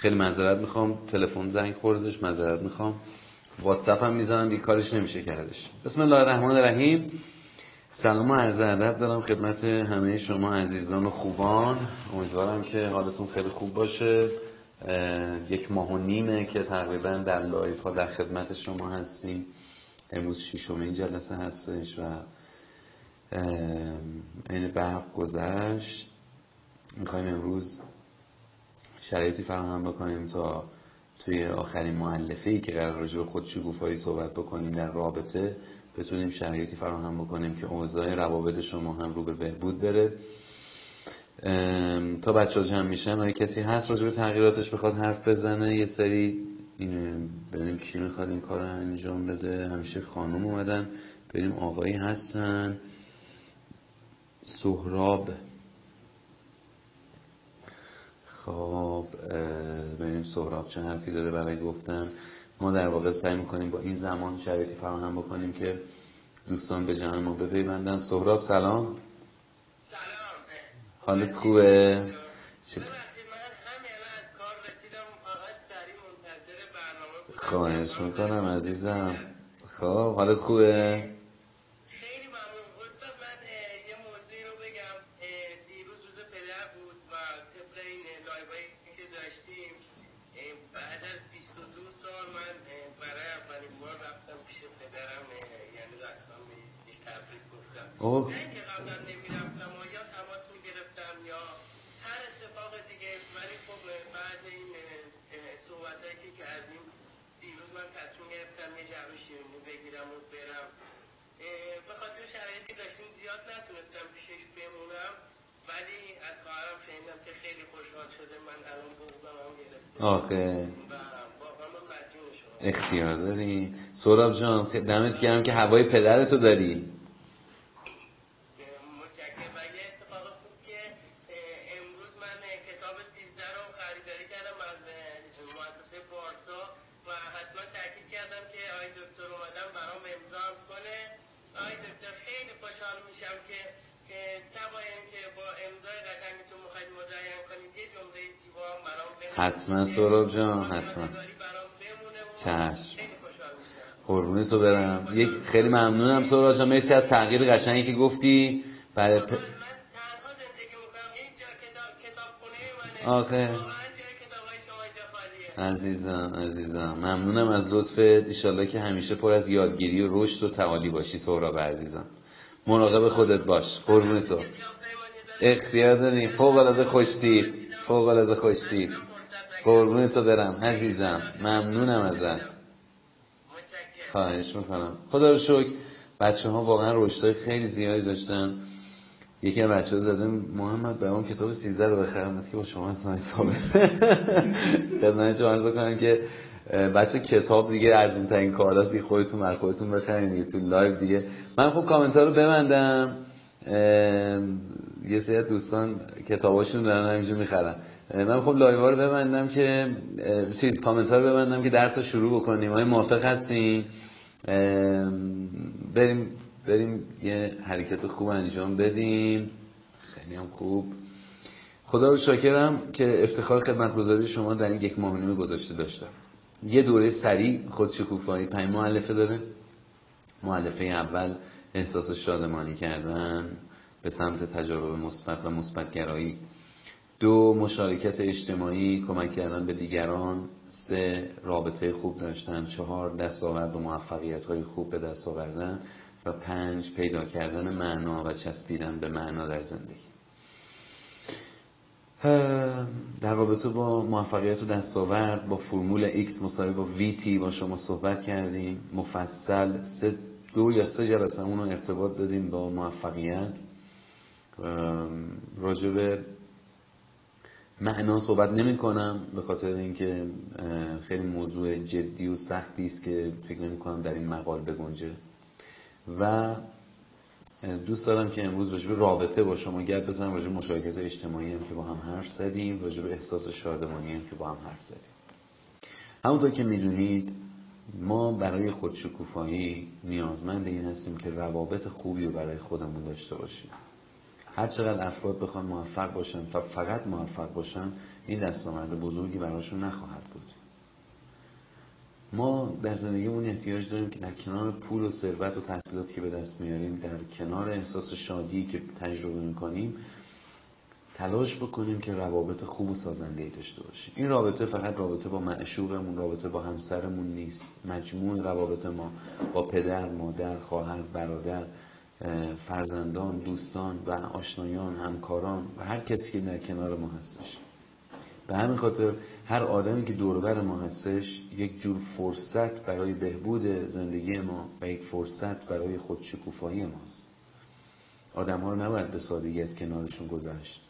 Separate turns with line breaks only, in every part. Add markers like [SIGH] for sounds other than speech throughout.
خیلی معذرت می‌خوام. تلفن زنگ خوردش معذرت می‌خوام. واتساپ هم می‌زنم دیگه کارش نمیشه کردش. بسم الله الرحمن الرحیم. سلام و عرض ادب دارم خدمت همه شما عزیزان و خوبان. امیدوارم که حالتون خیلی خوب باشه. یک ماه و نیمه که تقریبا در لایو ها در خدمت شما هستیم. امروز شیشمین جلسه هستش و این برق گذشت. می‌خوایم امروز شرایطی فراهم بکنیم تا توی آخرین معلفه که قرار راجع به خودشگوفایی صحبت بکنیم در رابطه بتونیم شرایطی فراهم بکنیم که اوضاع روابط شما هم رو به بهبود بره. تا بچه ها جمع میشن اگه کسی هست راجع به تغییراتش بخواد حرف بزنه یه سری ببینیم کی می‌خواد این کار انجام بده. همیشه خانم اومدن بریم آقایی هستن. سهراب. خب ببینیم سهراب چه حرفی داره برای گفتن؟ ما در واقع سعی می‌کنیم با این زمان شرایطی فراهم بکنیم که دوستان به جمع ما بپیوندن. سهراب سلام.
سلام.
حالت خوبه. خواهش می‌کنم عزیزم. خب حالت خوبه
خیلی ممنون استاد من یه موضوعی رو بگم دیروز روز پدر بود و طبق این لایوایی که داشتیم بعد از 22 سال من برای اولین بار رفتم پیش پدرم یعنی رسما بهش تبریک گفتم
اوه.
نه اینکه قبلا نمی‌رفتم و یا تماس می‌گرفتم یا هر اتفاق دیگه ولی خب بعد این صحبتایی که کردیم دیروز من تصمیم گرفتم یه جعبه شیرینی بگیرم و برم اه، به خاطر شرایطی داشتیم زیاد نتونستم پیشش بمونم ولی از خواهرم شنیدم که خیلی خوشحال شده من الان بغضم هم
آخه.
من مدیون شما.
اختیار داری سهراب جان دمت گرم که هوای پدرتو داری
متشکرم و یه اتفاق خوب که اه، امروز من اه، کتاب 13 رو خریداری کردم از اه، مؤسسه بارسا و حتما کردم که آقای دکتر اومدن برام امضا کنه. آقای دکتر خیلی خوشحال میشم که که اینکه با امضای قشنگتون می‌خواید مزین کنید. یه جمله زیبا هم برام.
حتما سهراب جان
که
حتما. چشم. قربونت تو برم. یک خیلی ممنونم سهراب جان. مرسی از تغییر قشنگی که گفتی. برای پ...
من
عزیزم عزیزم. ممنونم از لطفت. ایشالله که همیشه پر از یادگیری و رشد و تعالی باشی سهراب عزیزم. مراقب خودت باش. قربون تو. اختیار داری فوق العاده خوشتیب فوق العاده خوشتیب قربون تو برم عزیزم. ممنونم ازت. خواهش می‌کنم. خدا رو شکر. بچه ها واقعا رشدهای خیلی زیادی داشتن. یکی از بچه ها زده محمد برام کتاب 13 رو بخرم مثل که با شما اصلا حسابه. [LAUGHS] خدمت شما عرض کنم که بچه کتاب دیگه ارزون ترین کالاست که خودتون بر خودتون بخرین دیگه تو لایو دیگه. من خب کامنت ها رو ببندم. یه سری دوستان کتاباشون دارن همینجور می‌خرن. من خب لایو رو ببندم که چیز کامنت ها رو ببندم که درس رو شروع بکنیم. های موافق هستین؟ بریم. بریم یه حرکت خوب انجام بدیم. خیلی هم خوب. خدا رو شاکرم که افتخار خدمتگزاری شما در این یک ماه نیم گذاشته داشتم. یه دوره سریع خود شکوفایی. پنج معلفه داره. معلفه اول احساس شادمانی کردن به سمت تجارب مثبت و مثبتگرایی. دو مشارکت اجتماعی کمک کردن به دیگران. سه رابطه خوب داشتن. چهار دستاورد و موفقیت های خوب به دست آوردن. و پنج پیدا کردن معنا و چسبیدن به معنا در زندگی. در رابطه با موفقیت و دستاورد با فرمول X مساوی با VT با شما صحبت کردیم. مفصل سه دو یا سه جلسه اون رو ارتباط دادیم با موفقیت. راجع به معنا صحبت نمی کنم به خاطر اینکه خیلی موضوع جدی و سختی است که فکر نمی کنم در این مقال بگنجه. و دوست دارم که امروز راجع رابطه با شما گپ بزنم راجع مشارکت اجتماعی هم که با هم حرف زدیم راجع احساس شادمانی هم که با هم حرف زدیم. همونطور که می‌دونید ما برای خودشکوفایی نیازمند این هستیم که روابط خوبی رو برای خودمون داشته باشیم. هر چقدر افراد بخوان موفق باشن و فقط موفق باشن این دستاورد بزرگی براشون نخواهد بود. ما در زندگیمون احتیاج داریم که در کنار پول و ثروت و تحصیلاتی که به دست میاریم در کنار احساس شادی که تجربه می‌کنیم تلاش بکنیم که روابط خوب و سازنده ای داشته باشیم. این رابطه فقط رابطه با معشوقمون رابطه با همسرمون نیست. مجموع روابط ما با پدر مادر خواهر برادر فرزندان دوستان و آشنایان همکاران و هر کسی که در کنار ما هستش. به همین خاطر هر آدمی که دوربر ما هستش یک جور فرصت برای بهبود زندگی ما و یک فرصت برای خودشکوفایی ماست. آدم ها رو نباید به سادگی از کنارشون گذشت.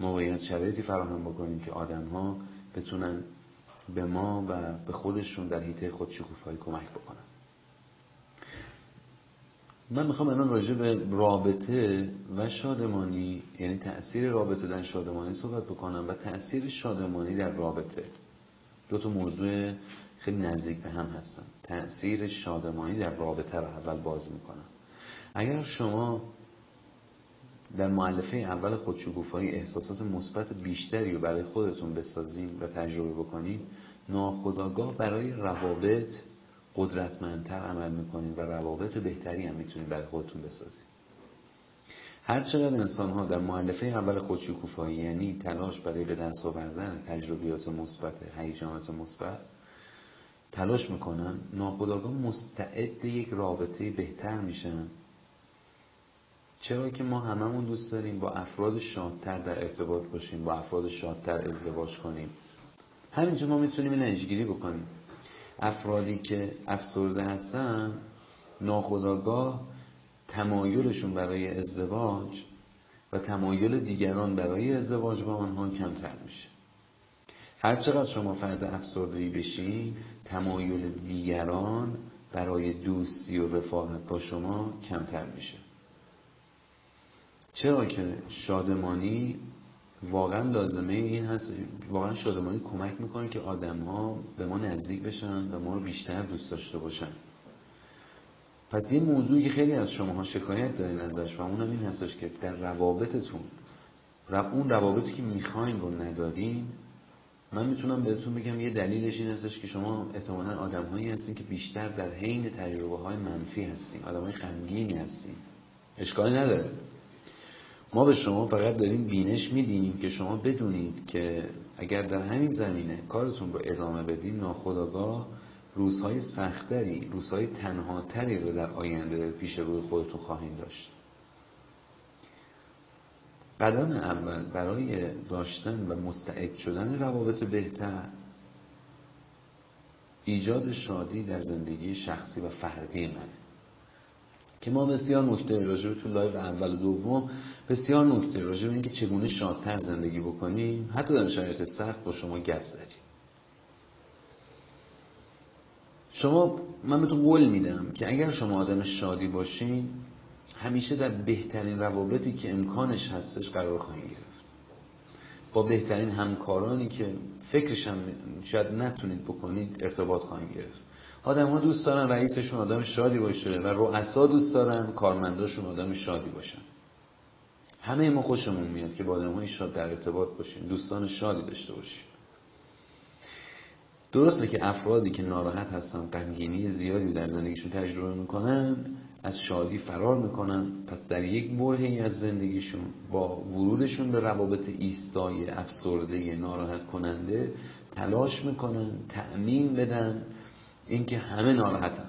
ما باید شرایطی فراهم بکنیم که آدم ها بتونن به ما و به خودشون در حیطه خودشکوفایی کمک بکنن. من می‌خوام الان راجع به رابطه و شادمانی یعنی تأثیر رابطه در شادمانی صحبت بکنم و تأثیر شادمانی در رابطه. دو تا موضوع خیلی نزدیک به هم هستن. تأثیر شادمانی در رابطه رو اول باز می‌کنم. اگر شما در معلفه اول خودشگوفایی احساسات مثبت بیشتری رو برای خودتون بسازیم و تجربه بکنید ناخداگاه برای روابط قدرتمندتر عمل می‌کنید و روابط بهتری هم می‌تونید برای خودتون بسازید هر چقدر انسان ها در معلفه اول خودشکوفایی یعنی تلاش برای به دست آوردن تجربیات مثبت هیجانات مثبت تلاش می‌کنن ناخداگاه مستعد یک رابطه بهتر میشن. چرا که ما هممون دوست داریم با افراد شادتر در ارتباط باشیم با افراد شادتر ازدواج کنیم. همینجا ما می‌تونیم این بکنیم. افرادی که افسرده هستن ناخداگاه تمایلشون برای ازدواج و تمایل دیگران برای ازدواج با آنها کمتر میشه. هرچقدر شما فرد افسردهی بشین تمایل دیگران برای دوستی و رفاقت با شما کمتر میشه. چرا که شادمانی واقعا لازمه این هست واقعا شادمانی کمک می‌کنه که آدم ها به ما نزدیک بشن و ما رو بیشتر دوست داشته باشن. پس یه موضوعی که خیلی از شما ها شکایت دارین ازش و اونم این هستش که در روابطتون اون روابطی که می‌خواین رو ندارین من می‌تونم بهتون بگم یه دلیلش این هستش که شما احتمالا آدم هایی هستین که بیشتر در حین تجربه های منفی هستین آدم های غمگینی هستین. اشکالی نداره. ما به شما فقط داریم بینش میدیم که شما بدونید که اگر در همین زمینه کارتون رو ادامه بدیم ناخداگاه روزهای سختری روزهای تنهاتری رو در آینده پیش روی خودتون خواهیم داشت. قدم اول برای داشتن و مستعد شدن روابط بهتر ایجاد شادی در زندگی شخصی و فردی منه. که ما بسیار نکته راجع تو لایو اول و دوم بسیار نکته راجع به اینکه چگونه شادتر زندگی بکنیم حتی در شرایط سخت با شما گپ زدیم. شما من بهتون قول میدم که اگر شما آدم شادی باشین همیشه در بهترین روابطی که امکانش هستش قرار خواهید گرفت. با بهترین همکارانی که فکرش هم شاید نتونید بکنید ارتباط خواهید گرفت. آدم ها دوست دارن رئیسشون آدم شادی باشه و رؤسا دوست دارن کارمنداشون آدم شادی باشن. همه ما خوشمون میاد که با آدم های شاد در ارتباط باشیم دوستان شادی داشته باشیم. درسته که افرادی که ناراحت هستن غمگینی زیادی در زندگیشون تجربه می‌کنن از شادی فرار می‌کنن. پس در یک برهی از زندگیشون با ورودشون به روابط ایستای افسرده ناراحت کننده تلاش می‌کنن تأمین بدن اینکه همه ناراحتن.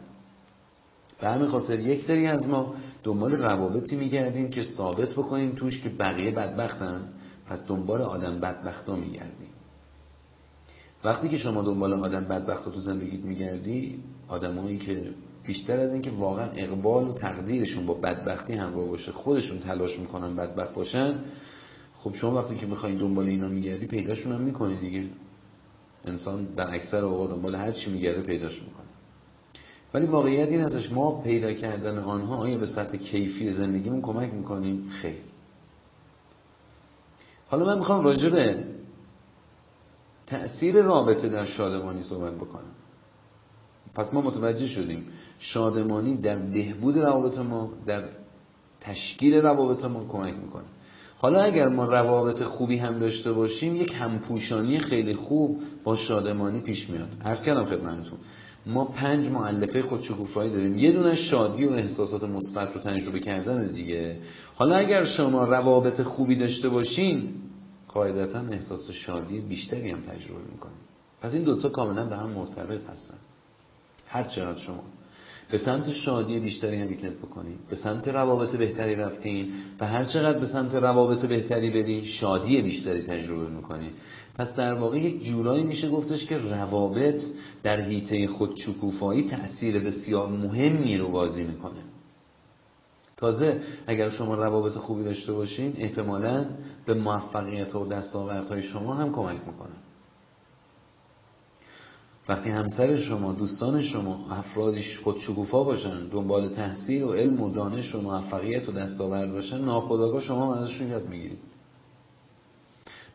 به همین خاطر یک سری از ما دنبال روابطی میگردیم که ثابت بکنیم توش که بقیه بدبختن پس دنبال آدم بدبختا میگردیم. وقتی که شما دنبال آدم بدبخت تو زندگیت میگردی آدمایی که بیشتر از اینکه واقعا اقبال و تقدیرشون با بدبختی همراه باشه خودشون تلاش می‌کنن بدبخت باشن خب شما وقتی که می‌خواین دنبال اینا میگردی پیداشون هم می‌کنی دیگه. انسان در اکثر اوقات دنبال هر چی میگرده پیداش می‌کنه. ولی واقعیت این هستش ما پیدا کردن آنها آیا به سطح کیفی زندگیمون کمک می‌کنیم؟ خیر. حالا من می‌خوام راجع به تأثیر رابطه در شادمانی صحبت بکنم. پس ما متوجه شدیم شادمانی در بهبود روابط ما در تشکیل روابط ما کمک می‌کنه. حالا اگر ما روابط خوبی هم داشته باشیم یک همپوشانی خیلی خوب با شادمانی پیش میاد. عرض کردم خدمتتون ما پنج معلفه خودشکوفایی داریم. یه دونه شادی و احساسات مثبت رو تجربه کردن دیگه. حالا اگر شما روابط خوبی داشته باشین قاعدتا احساس شادی بیشتری هم تجربه می‌کنیم پس این دوتا کاملا به هم مرتبط هستن. هر چقدر شما به سمت شادی بیشتری حرکت بکنید به سمت روابط بهتری رفتین و هر چقدر به سمت روابط بهتری برین شادی بیشتری تجربه می‌کنید پس در واقع یک جورایی میشه گفتش که روابط در حیطه خودشکوفایی تأثیر بسیار مهمی رو بازی می‌کنه. تازه اگر شما روابط خوبی داشته باشین احتمالا به موفقیت و دستاوردهای شما هم کمک می‌کنه. وقتی همسر شما دوستان شما افرادش خودشکوفا باشن دنبال تحصیل و علم و دانش و موفقیت و دستاورد باشن ناخداگاه شما ازشون یاد می‌گیرید.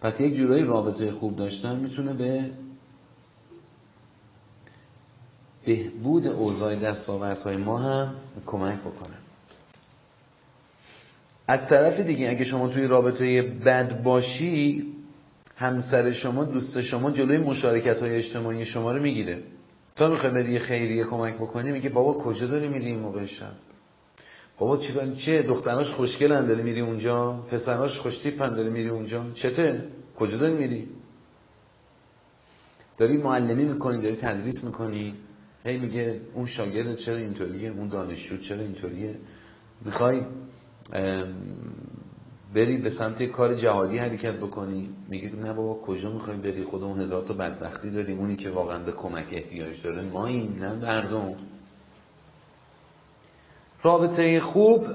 پس یک جورایی رابطه خوب داشتن می‌تونه به بهبود اوضاع دستاوردهای ما هم کمک بکنه. از طرف دیگه اگه شما توی رابطه بد باشی همسر شما دوست شما جلوی مشارکت های اجتماعی شما رو می‌گیره. تا می‌خوای بری یه خیریه کمک بکنی میگه بابا کجا داری میری این موقع شب؟ بابا چی چه دختراش خوشگلن داری میری اونجا؟ پسراش خوش تیپن داری میری اونجا؟ چته؟ کجا داری میری؟ داری معلمی می‌کنی داری تدریس می‌کنی؟ هی میگه اون شاگرد چرا اینطوریه؟ اون دانشجو چرا اینطوریه؟ می‌خوای بری به سمت کار جهادی حرکت بکنی. میگه نه بابا کجا می‌خوای بری؟ خودمون هزار تا بدبختی داریم. اونی که واقعا به کمک احتیاج داره. ما این نه مردم. رابطه خوب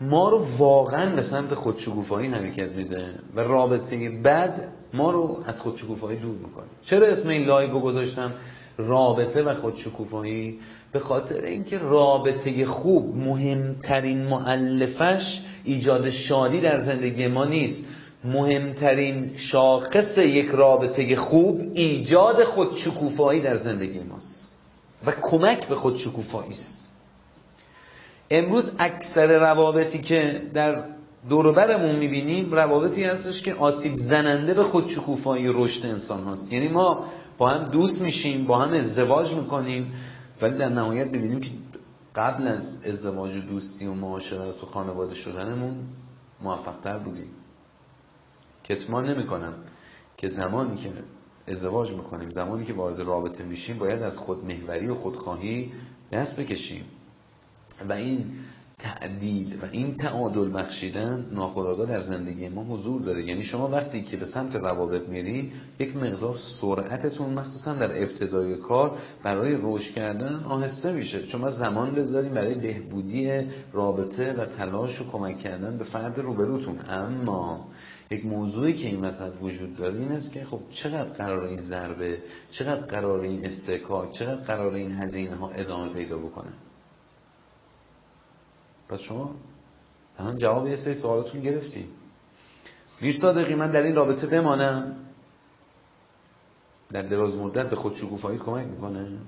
ما رو واقعا به سمت خودشکوفایی حرکت میده و رابطه بد ما رو از خودشکوفایی دور می‌کنه. چرا اسم این لایو گذاشتم؟ رابطه و خودشکوفایی. به خاطر اینکه رابطه خوب مهمترین مؤلفه‌ش ایجاد شادی در زندگی ما نیست. مهمترین شاخص یک رابطه خوب ایجاد خودشکوفایی در زندگی ماست و کمک به خودشکوفایی است. امروز اکثر روابطی که در دوروبرمون می‌بینیم روابطی هستش که آسیب زننده به خودشکوفایی رشد انسان هست یعنی ما با هم دوست میشیم با هم ازدواج می‌کنیم ولی در نهایت ببینیم که قبل از ازدواج و دوستی و معاشرت و خانواده شدنمون موفقتر بودیم. کتمان نمی‌کنم که زمانی که ازدواج می‌کنیم زمانی که وارد رابطه میشیم باید از خودمهوری و خودخواهی دست بکشیم. و این تعدیل و این تعادل بخشیدن ناخودآگاه در زندگی ما حضور داره. یعنی شما وقتی که به سمت روابط میری یک مقدار سرعتتون مخصوصا در ابتدای کار برای رشد کردن آهسته میشه. شما زمان بذاریم برای بهبودی رابطه و تلاش و کمک کردن به فرد روبروتون. اما یک موضوعی که این وسط وجود داره این است که خب چقدر قرار این ضربه چقدر قرار این استکاک چقدر قرار این هزینه ها ادامه پیدا بکنه؟ پس شما الان جواب یه سری سوالاتون گرفتی. میر صادقی من در این رابطه بمانم. در دراز مدت به خودشگوفایی کمک می‌کنه.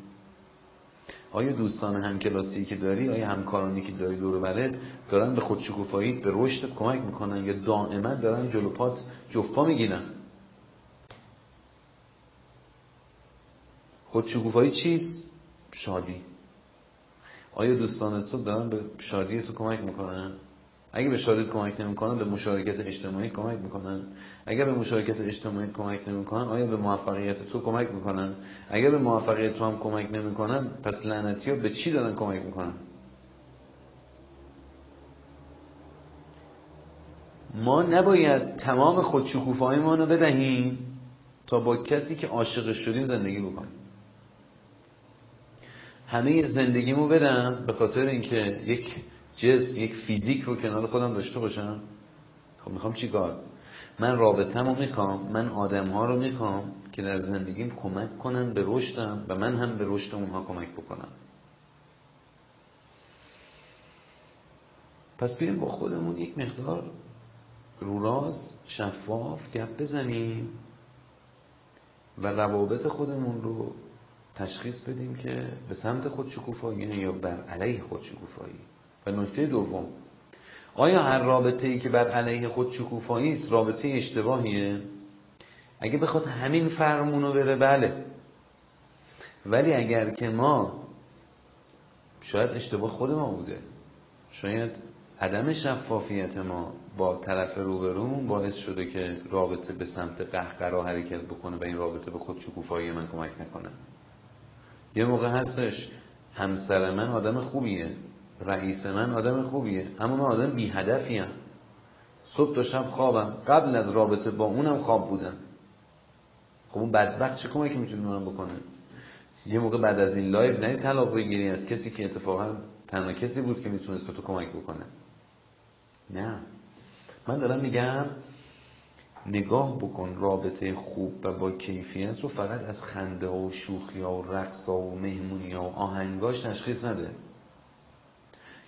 آیا دوستان همکلاسی که داری آیا همکارانی که داری دور برت دارن به خودشگوفایی به رشد کمک می‌کنن یا دائما دارن جلو پات جفپا می‌گیرن؟ خودشگوفایی چیست؟ شادی. آیا دوستان تو دارن به شادی تو کمک می‌کنن؟ اگه به شادی کمک نمی‌کنن به مشارکت اجتماعی کمک می‌کنن. اگر به مشارکت اجتماعی کمک نمی‌کنن آیا به موفقیت تو کمک می‌کنن؟ اگر به موفقیت تو هم کمک نمی‌کنن پس لعنتی به چی دارن کمک می‌کنن؟ ما نباید تمام خودشکوفایی ما رو بدهیم تا با کسی که عاشق شدیم زندگی بکنیم. همه زندگیمو بدم به خاطر اینکه یک جسم یک فیزیک رو کنار خودم داشته باشم. خب می‌خوام چی کار؟ من رابطم رو می‌خوام من آدم ها رو می‌خوام که در زندگیم کمک کنن به رشدم و من هم به رشد اونها کمک بکنم. پس بیایم با خودمون یک مقدار رو راست شفاف گپ بزنیم و روابط خودمون رو تشخیص بدیم که به سمت خودشکوفایی یا بر علیه خودشکوفایی. و نکته دوم آیا هر رابطه ای که بر علیه خود شکوفایی است رابطه اشتباهیه؟ اگه بخواد همین فرمونو بره بله. ولی اگر که ما شاید اشتباه خود ما بوده. شاید عدم شفافیت ما با طرف روبرون باعث شده که رابطه به سمت قهقرا حرکت بکنه و این رابطه به خود شکوفایی من کمک نکنه. یه موقع هستش همسر من آدم خوبیه رئیس من آدم خوبیه اما من آدم بی هدفیم صبح تا شب خوابم. قبل از رابطه با اونم خواب بودم. خب اون بدبخت چه کمکی می‌تونه من بکنه؟ یه موقع بعد از این live نری طلاق بگیری از کسی که اتفاقا تنها کسی بود که می‌تونست به تو کمک بکنه. نه. من دارم میگم نگاه بکن رابطه خوب و با کیفیت رو فقط از خنده و شوخی و رقص و مهمونی و آهنگاش تشخیص نده.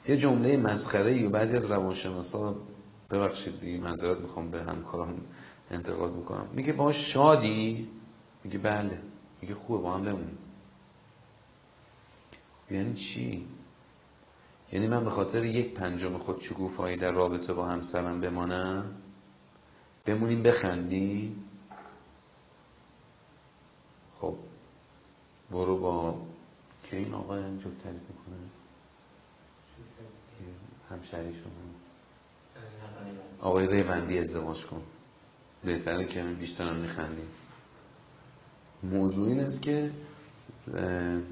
یه جمله مسخره و بعضی از روانشناسا ببخشید دیگه منظرت می‌خوام به همکارم انتقاد می‌کنم میگه با شادی؟ میگه بله. میگه خوبه با هم بمون یعنی چی؟ یعنی من به خاطر یک پنجم خود شکوفایی در رابطه با همسرم بمانم بمونیم بخندی خب برو با که این آقا اینجور تعریف می‌کنه؟ شما. آقای ریوندی ازدواج کن. بهتره که بیشتر هم میخندیم. موضوع این است که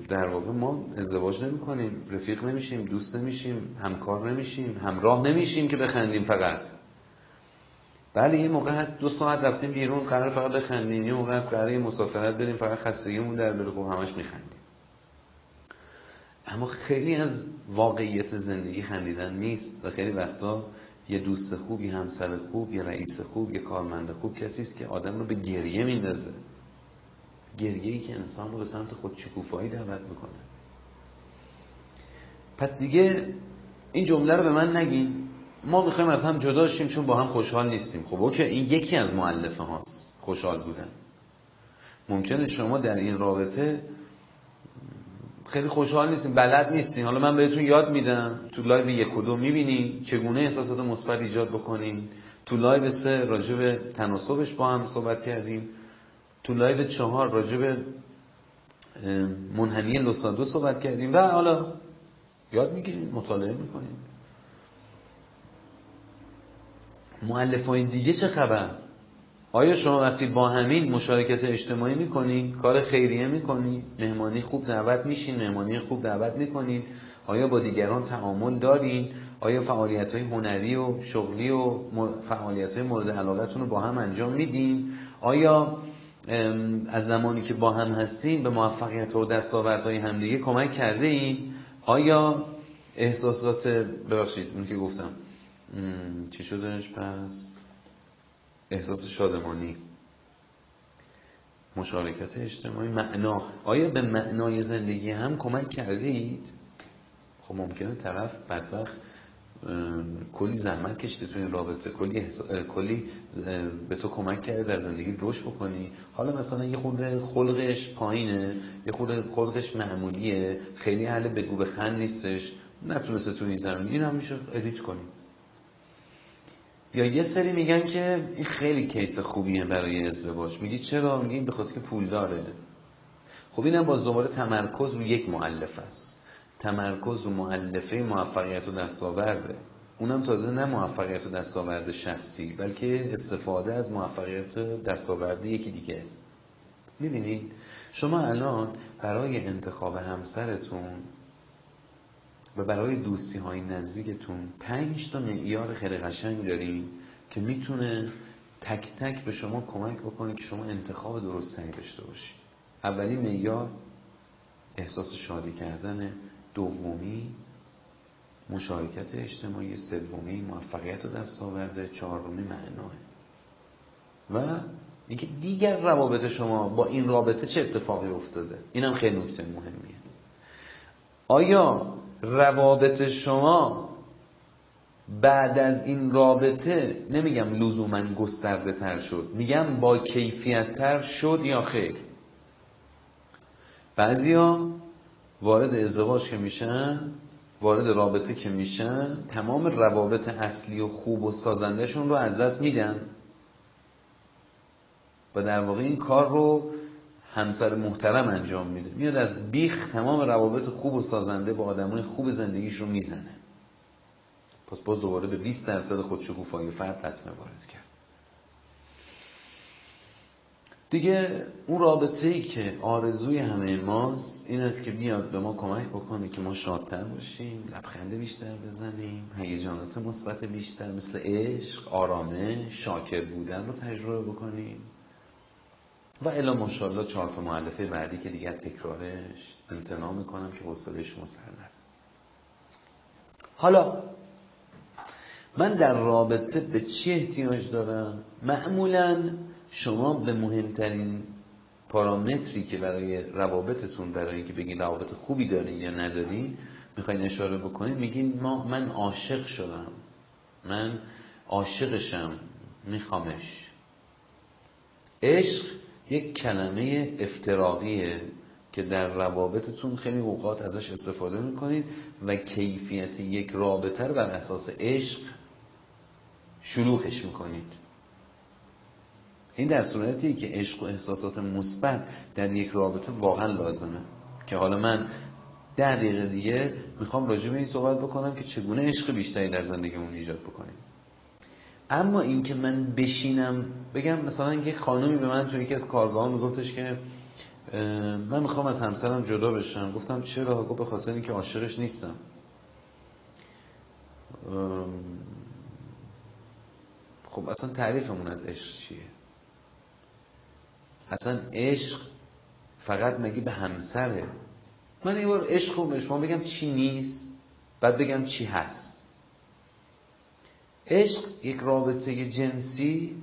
در واقع ما ازدواج نمی کنیم رفیق نمیشیم دوست نمیشیم همکار نمیشیم همراه نمیشیم که بخندیم فقط. بله یه موقع هست دو ساعت رفتیم بیرون قرار فقط بخندیم. یه موقع هست قرار مسافرت بریم فقط خستگیمون در بره. خب همش میخندیم. اما خیلی از واقعیت زندگی خندیدن نیست و خیلی وقتا یه دوست خوب یه همسر خوب یه رئیس خوب یه کارمند خوب کسی است که آدم رو به گریه میندازه. گریه ای که انسان رو به سمت خود شکوفایی دعوت می‌کنه. پس دیگه این جمله رو به من نگین. ما می‌خوایم از هم جدا شیم چون با هم خوشحال نیستیم. خب اوکی این یکی از معلفه هاست خوشحال بودن. ممکنه شما در این رابطه خیلی خوشحال نیستیم بلد نیستیم حالا من بهتون یاد میدم تو live یک و دو می‌بینیم چگونه احساسات مثبت ایجاد بکنیم تو live سه راجع به تناسبش با هم صحبت کردیم. تو live چهار راجع به منحنی لوسادا صحبت کردیم. و حالا یاد می‌گیریم مطالعه می‌کنیم معلف های دیگه چه خبر؟ آیا شما وقتی با همین مشارکت اجتماعی می‌کنین کار خیریه می‌کنین مهمانی خوب دعوت میشین مهمانی خوب دعوت می‌کنین آیا با دیگران تعامل دارین؟ آیا فعالیت های هنری و شغلی و فعالیت های مورد علاقتون رو با هم انجام میدین؟ آیا از زمانی که با هم هستیم به موفقیت و دستاوردهای همدیگه کمک کرده این آیا احساسات ببخشید اون که گفتم. چی شدنش پس؟ احساس شادمانی. مشارکت اجتماعی معنا. آیا به معنای زندگی هم کمک کردید؟ خب ممکنه طرف بدبخت کلی زحمت کشته تو این رابطه کلی, کلی به تو کمک کرده در زندگی رشد بکنی. حالا مثلا یه خورده خلقش پایینه یه خورده خلقش معمولیه خیلی اهل بگو بخند نیستش نتونسته تو این زمین. این هم میشه edit کنی. یا یه سری میگن که این خیلی case خوبیه برای ازدواج. میگی چرا؟ میگی به خاطر که پول داره. خب اینم باز دوباره تمرکز رو یک مؤلفه است. تمرکز رو مؤلفه موفقیت و دستاورده. اونم تازه نه موفقیت و دستاورد شخصی بلکه استفاده از موفقیت دستاورد یکی دیگه. می‌بینید شما الان برای انتخاب همسرتون و برای دوستی های نزدیکتون پنج تا معیار خیلی قشنگ دارین که می‌تونه تک تک به شما کمک بکنه که شما انتخاب درستری داشته باشید اولی معیار احساس شادی کردن. دومی مشارکت اجتماعی. سومی موفقیت و دستاورده. چهارمی معناه. و اینکه دیگر روابط شما با این رابطه چه اتفاقی افتاده؟ اینم خیلی نکته مهمیه. آیا روابط شما بعد از این رابطه نمیگم لزوما گسترده تر شد. میگم با کیفیت تر شد یا خیر؟ بعضیا وارد ازدواج که میشن وارد رابطه که میشن تمام روابط اصلی و خوب و سازندهشون رو از دست میدن. و در واقع این کار رو همسر محترم انجام میده. میاد از بیخ تمام روابط خوب و سازنده با آدمای خوب زندگیش رو می‌زنه. پس باز دوباره به 20 درصد خودشکوفایی فرد لطمه وارد کرد. دیگه اون رابطه ای که آرزوی همه ماست این است که بیاد به ما کمک بکنه که ما شادتر باشیم لبخنده بیشتر بزنیم هیجانات مثبت بیشتر مثل عشق آرامش شاکر بودن رو تجربه بکنیم. و الا ماشاءالله چهار تا معلفه بعدی که دیگر تکرارش امتناع می‌کنم که حوصله شما سر حالا من در رابطه به چی احتیاج دارم؟ معمولا شما به مهمترین پارامتری که برای روابطتون برای اینکه بگین روابط خوبی دارین یا ندارین می‌خواین اشاره بکنین میگین ما من عاشق شدم. من عاشقشم. میخوامش. عشق یک کلمه افتراقیه که در روابطتون خیلی اوقات ازش استفاده می‌کنید و کیفیت یک رابطه رو بر اساس عشق شلوغش می‌کنید. این در صورتی که عشق و احساسات مثبت در یک رابطه واقعا لازمه. که حالا من ده دقیقه دیگه می‌خوام راجع به این صحبت بکنم که چگونه عشق بیشتری در زندگیمون ایجاد بکنیم. اما اینکه من بشینم بگم مثلا یه خانومی به من توی یکی از کارگاه میگفتش که من می‌خوام از همسرم جدا بشم. گفتم چرا؟ گفت به خاطر اینکه عاشقش نیستم. خب اصلا تعریفمون از عشق چیه؟ اصلا عشق فقط مگه به همسره؟ من یه بار عشق رو به شما بگم چی نیست بعد بگم چی هست. عشق یک رابطه جنسی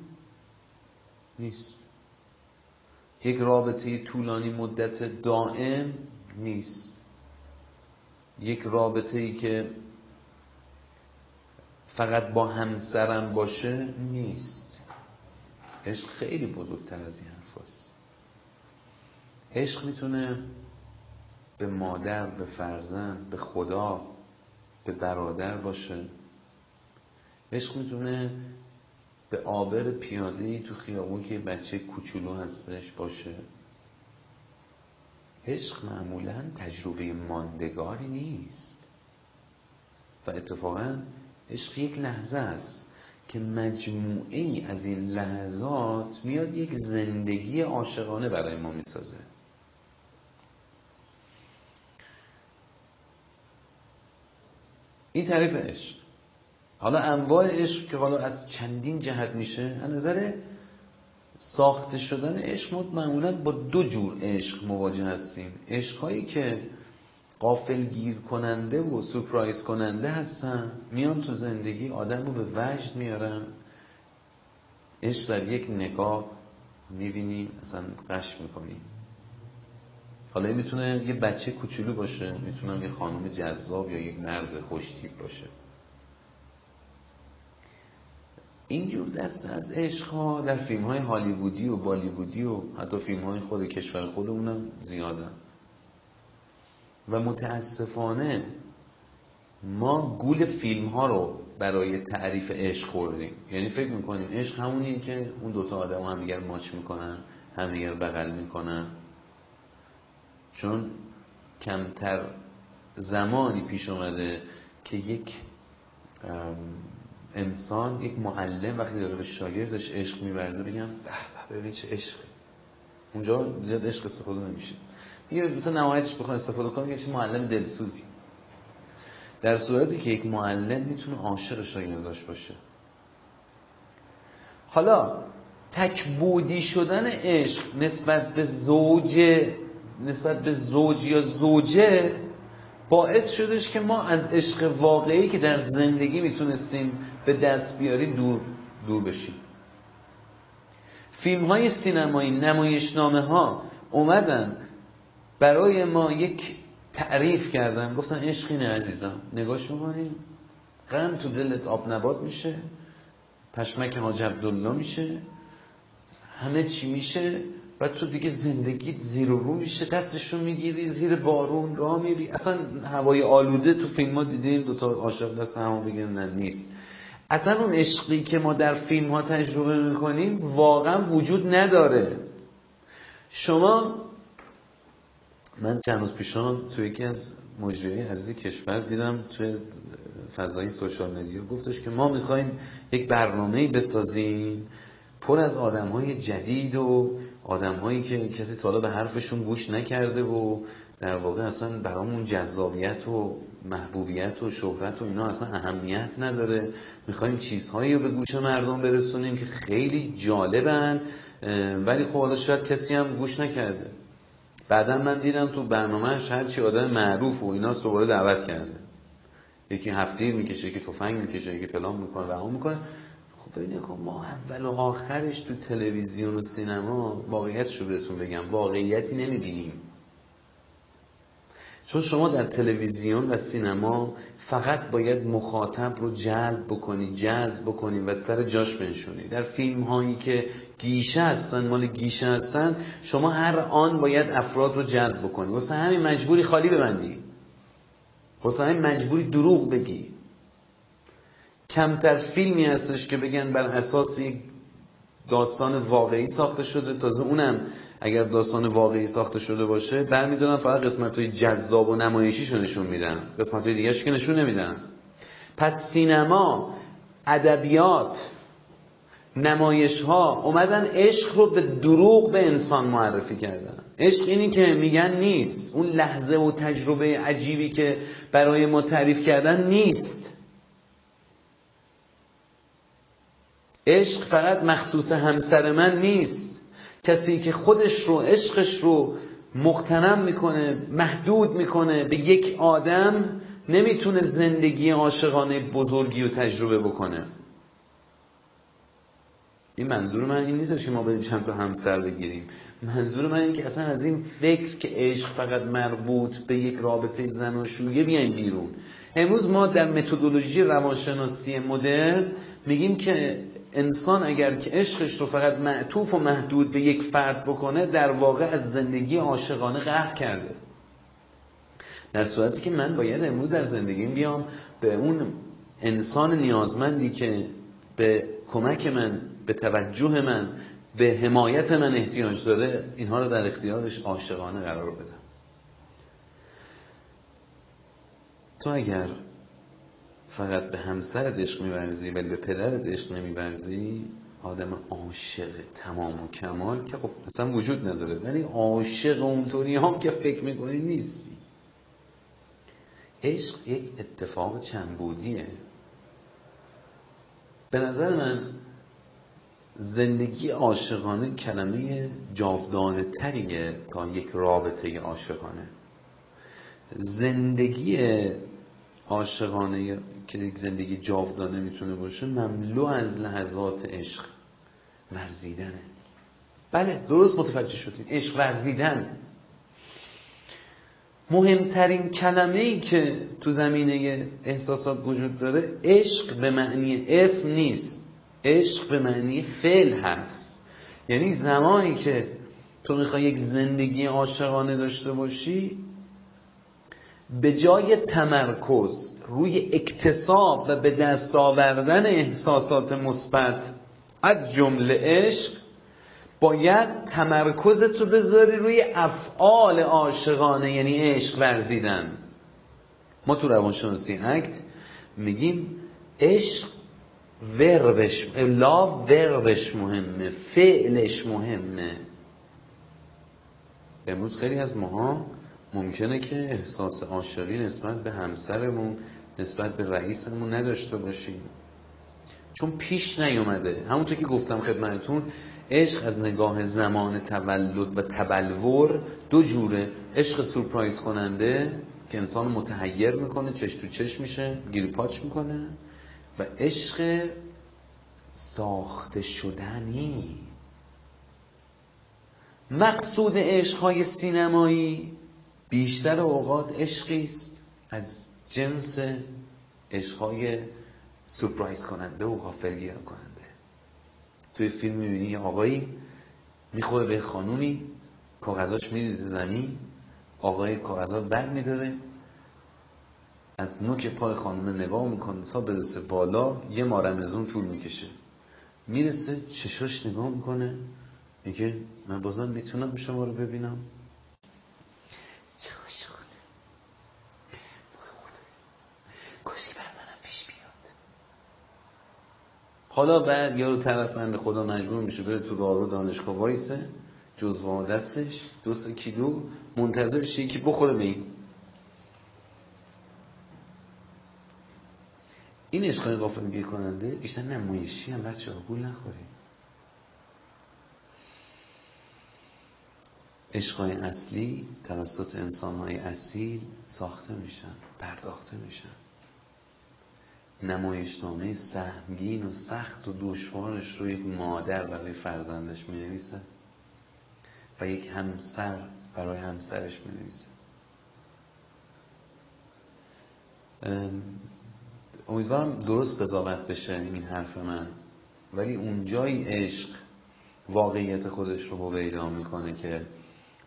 نیست. یک رابطه طولانی مدت دائم نیست. یک رابطه ای که فقط با همسرم باشه نیست. عشق خیلی بزرگتر از این حرف عشق می‌تونه به مادر به فرزند به خدا به برادر باشه. عشق می‌تونه به آبر پیاده تو خیابون که بچه کوچولو هستش باشه. عشق معمولا تجربه ماندگاری نیست. و اتفاقا عشق یک لحظه است که مجموعه ای از این لحظات میاد یک زندگی عاشقانه برای ما می‌سازه. این تعریف عشق. حالا انواع عشق که حالا از چندین جهت میشه از نظر ساخته شدن عشق معمولا با دو جور عشق مواجه هستیم. عشق هایی که قافل گیر کننده و سپرایز کننده هستن میان تو زندگی آدم رو به وجد میارن. عشق در یک نگاه می‌بینیم اصلا قش می‌کنیم. حالا می‌تونه یه بچه کوچولو باشه می‌تونه یه خانم جذاب یا یک مرد خوشتیپ باشه. اینجور دست از عشق ها در فیلم های هالیوودی و بالیوودی و حتی فیلم های خود کشور خودمونم زیادن و متاسفانه ما گول فیلم ها رو برای تعریف عشق خوردیم. یعنی فکر می‌کنیم عشق همونیه که اون دوتا آدم هم دیگر ماچ می‌کنن همدیگر بغل می‌کنن. چون کمتر زمانی پیش اومده که یک انسان یک معلم وقتی داره به شاگردش عشق میورزه بگم به ببین چه عشقی. اونجا زیاد عشق استفاده نمیشه. میگه مثلا نمایتش بخواد استفاده کنه چه معلم دلسوزی. در صورتی که یک معلم می‌تونه عاشق شاگرداش باشه. حالا تکبودی شدن عشق نسبت به زوج نسبت به زوج یا زوجه باعث شدش که ما از عشق واقعی که در زندگی می‌تونستیم به دست بیاریم دور, دور بشیم فیلم های سینمایی نمایشنامه ها اومدن برای ما یک تعریف کردن. گفتن عشق عزیزم نگاش می‌کنیم غم تو دلت آب نبات میشه پشمک حاج عبدالله میشه. همه چی میشه و تو دیگه زندگیت زیر و رو میشه. دستشون می‌گیری زیر بارون راه میری. اصلا هوای آلوده تو فیلم ها دیدیم دوتا عاشق دست همو بگیرن نه نیست. اصلا اون عشقی که ما در فیلم ها تجربه می‌کنیم واقعا وجود نداره. شما من چند روز پیشان تو یکی از مجریای عزیز کشور دیدم توی فضای سوشال مدیا گفتش که ما می‌خوایم یک برنامه بسازیم پر از آدم های جدید و آدم هایی که کسی تالا به حرفشون گوش نکرده و در واقع اصلا برامون جذابیت و محبوبیت و شهرت و اینا اصلا اهمیت نداره. می‌خوایم چیزهایی رو به گوش مردم برسونیم که خیلی جالبن ولی خب حالا شاید کسی هم گوش نکرده. بعدا من دیدم تو برنامهش هرچی آدم معروف و اینا دوباره دعوت کرده. یکی هفتیر می‌کشه یکی تفنگ می‌کشه یکی فلان می‌کنه و اون می‌کنه. خب ببینید ما اول و آخرش تو تلویزیون و سینما واقعیت رو بهتون بگم. واقعیتی نمی‌بینیم. چون شما در تلویزیون و سینما فقط باید مخاطب رو جلب بکنی جذب بکنی و سر جاش بنشونی. در فیلم هایی که گیشه هستن مال گیشه هستن شما هر آن باید افراد رو جذب بکنی. واسه همین مجبوری خالی ببندی. واسه همین مجبوری دروغ بگی. کمتر فیلمی هستش که بگن بر اساس یک داستان واقعی ساخته شده تازه اونم اگر داستان واقعی ساخته شده باشه برمیدارن فقط قسمت های جذاب و نمایشیشو نشون میدن. قسمت های دیگهش که نشون نمیدن. پس سینما ادبیات نمایش ها اومدن عشق رو به دروغ به انسان معرفی کردن. عشق اینی که میگن نیست. اون لحظه و تجربه عجیبی که برای ما تعریف کردن نیست. عشق فقط مخصوص همسر من نیست. کسی که خودش رو عشقش رو مقتنم می‌کنه محدود می‌کنه به یک آدم نمی‌تونه زندگی عاشقانه بزرگی و تجربه بکنه. این منظور من این نیست که ما بریم چند تا همسر بگیریم. منظور من این که اصلا از این فکر که عشق فقط مربوط به یک رابطه زناشویی بیایم بیرون. امروز ما در متدولوژی روانشناسی مدرن میگیم که انسان اگر که عشقش رو فقط معطوف و محدود به یک فرد بکنه در واقع از زندگی عاشقانه قهر کرده. در صورتی که من باید امروز در زندگیم بیام به اون انسان نیازمندی که به کمک من به توجه من به حمایت من احتیاج داره اینها رو در اختیارش عاشقانه قرار بدم. تو اگر فقط به همسرت عشق میورزی ولی به پدرت عشق نمیورزی آدم عاشق تمام و کمال که خب اصلا وجود نداره. ولی عاشق اونطوری هم که فکر می‌کنی نیستی. عشق یک اتفاق چندبودیه به نظر من زندگی عاشقانه کلمه جاودانه تریه تا یک رابطه عاشقانه. زندگی عاشقانه که یک زندگی جاودانه می‌تونه باشه مملو از لحظات عشق ورزیدنه. بله درست متوجه شدید عشق ورزیدن. مهمترین کلمه ای که تو زمینه احساسات وجود داره عشق به معنی اسم نیست. عشق به معنی فعل هست. یعنی زمانی که تو می‌خوای یک زندگی عاشقانه داشته باشی به جای تمرکز روی اکتساب و به دست آوردن احساسات مثبت از جمله عشق باید تمرکزتو بذاری روی افعال عاشقانه یعنی عشق ورزیدن. ما تو روانشناسی اکت میگیم عشق وربش لا وربش مهمه فعلش مهمه. امروز خیلی از ماها ممکنه که احساس عاشقی نسبت به همسرمون نسبت به رئیسمون نداشته باشیم. چون پیش نیومده. همونطور که گفتم خدمتتون عشق از نگاه زمان تولد و تبلور دو جوره. عشق سورپرایز کننده که انسان متحیر می‌کنه چش تو چش میشه گیری پاچ می‌کنه. و عشق ساخته شدنی. مقصود عشقهای سینمایی بیشتر اوقات عشقی است از جنس عشقهای سورپرایز کننده و غافلگیر کننده. توی فیلم می‌بینی یه آقایی می‌خوره به خانومی کاغذاش میریزه زمین آقای کاغذها بر میداره از نوک پای خانم نگاه می‌کنه تا برسه بالا یه مارمزون طول می‌کشه. می‌رسه چشاش نگاه می‌کنه میگه من بازم می‌تونم شما رو ببینم چه عاشقانه کاشی بر منم پیش بیاد حالا بعد یارو طرف من خدا مجبور میشه بره تو راهرو دانشگاه وایسه. جزوه دستش. دو سه کیلو. منتظر شه که بخوره به این. این عشقای غافلگیر کننده بیشتر نمایشی هم بچه ها. گول نخوریم عشقای اصلی توسط انسانهای اصیل ساخته میشن پرداخته میشن. نمایشنامه سهمگین و سخت و دشوارش رو یک مادر برای فرزندش می نویسه و یک همسر برای همسرش می نویسه امیدوارم درست قضاوت بشه این حرف من. ولی اون جای عشق واقعیت خودش رو پیدا می‌کنه که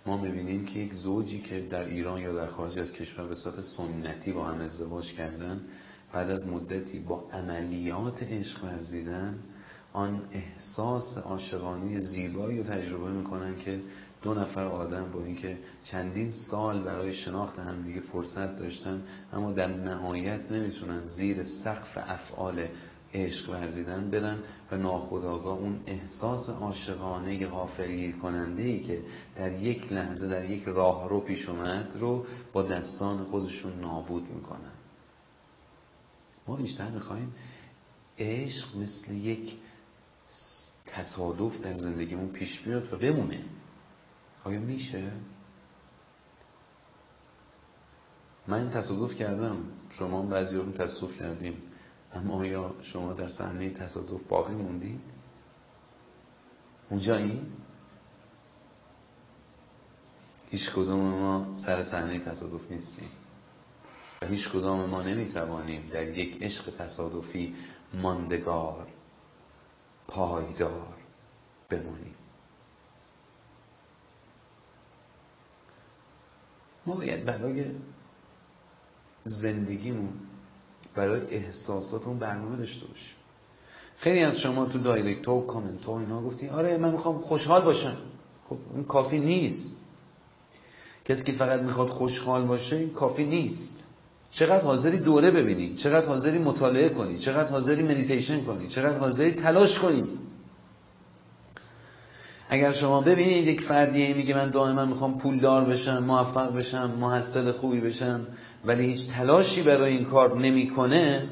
ما می‌بینیم که یک زوجی که در ایران یا در خارج از کشور به صورت سنتی با هم ازدواج کردن بعد از مدتی با عملیات عشق ورزیدن آن احساس عاشقانه زیبایی رو تجربه می‌کنن که دو نفر آدم با اینکه چندین سال برای شناخت هم دیگه فرصت داشتن اما در نهایت نمی‌تونن زیر سقف افعال عشق ورزیدن برن و ناخداگاه اون احساس عاشقانه غافلگیر کننده ای که در یک لحظه در یک راه رو پیش اومد رو با دستان خودشون نابود می‌کنن. ما بیشتر می‌خوایم عشق مثل یک تصادف در زندگیمون پیش بیاد و بمونه آیا میشه؟ من تصادف کردم شما بعضی رو تصادف کردیم اما آیا شما در صحنه تصادف باقی موندید؟ اونجا این؟ هیچ کدوم ما سر صحنه تصادف نیستیم هیچ کدام ما نمی‌توانیم در یک عشق تصادفی ماندگار پایدار بمانیم ما باید برای زندگیمون برای احساساتمون برنامه داشته باشیم. خیلی از شما تو دایرکت و کامنت ها اینا گفتی آره من می‌خوام خوشحال باشم. خب این کافی نیست. کسی که فقط می‌خواد خوشحال باشه این کافی نیست. چقدر حاضری دوره ببینی چقدر حاضری مطالعه کنی چقدر حاضری مدیتیشن کنی چقدر حاضری تلاش کنی. اگر شما ببینید یک فردی میگه من دائما می‌خوام پولدار بشم موفق بشم محصل خوبی بشم ولی هیچ تلاشی برای این کار نمی‌کنه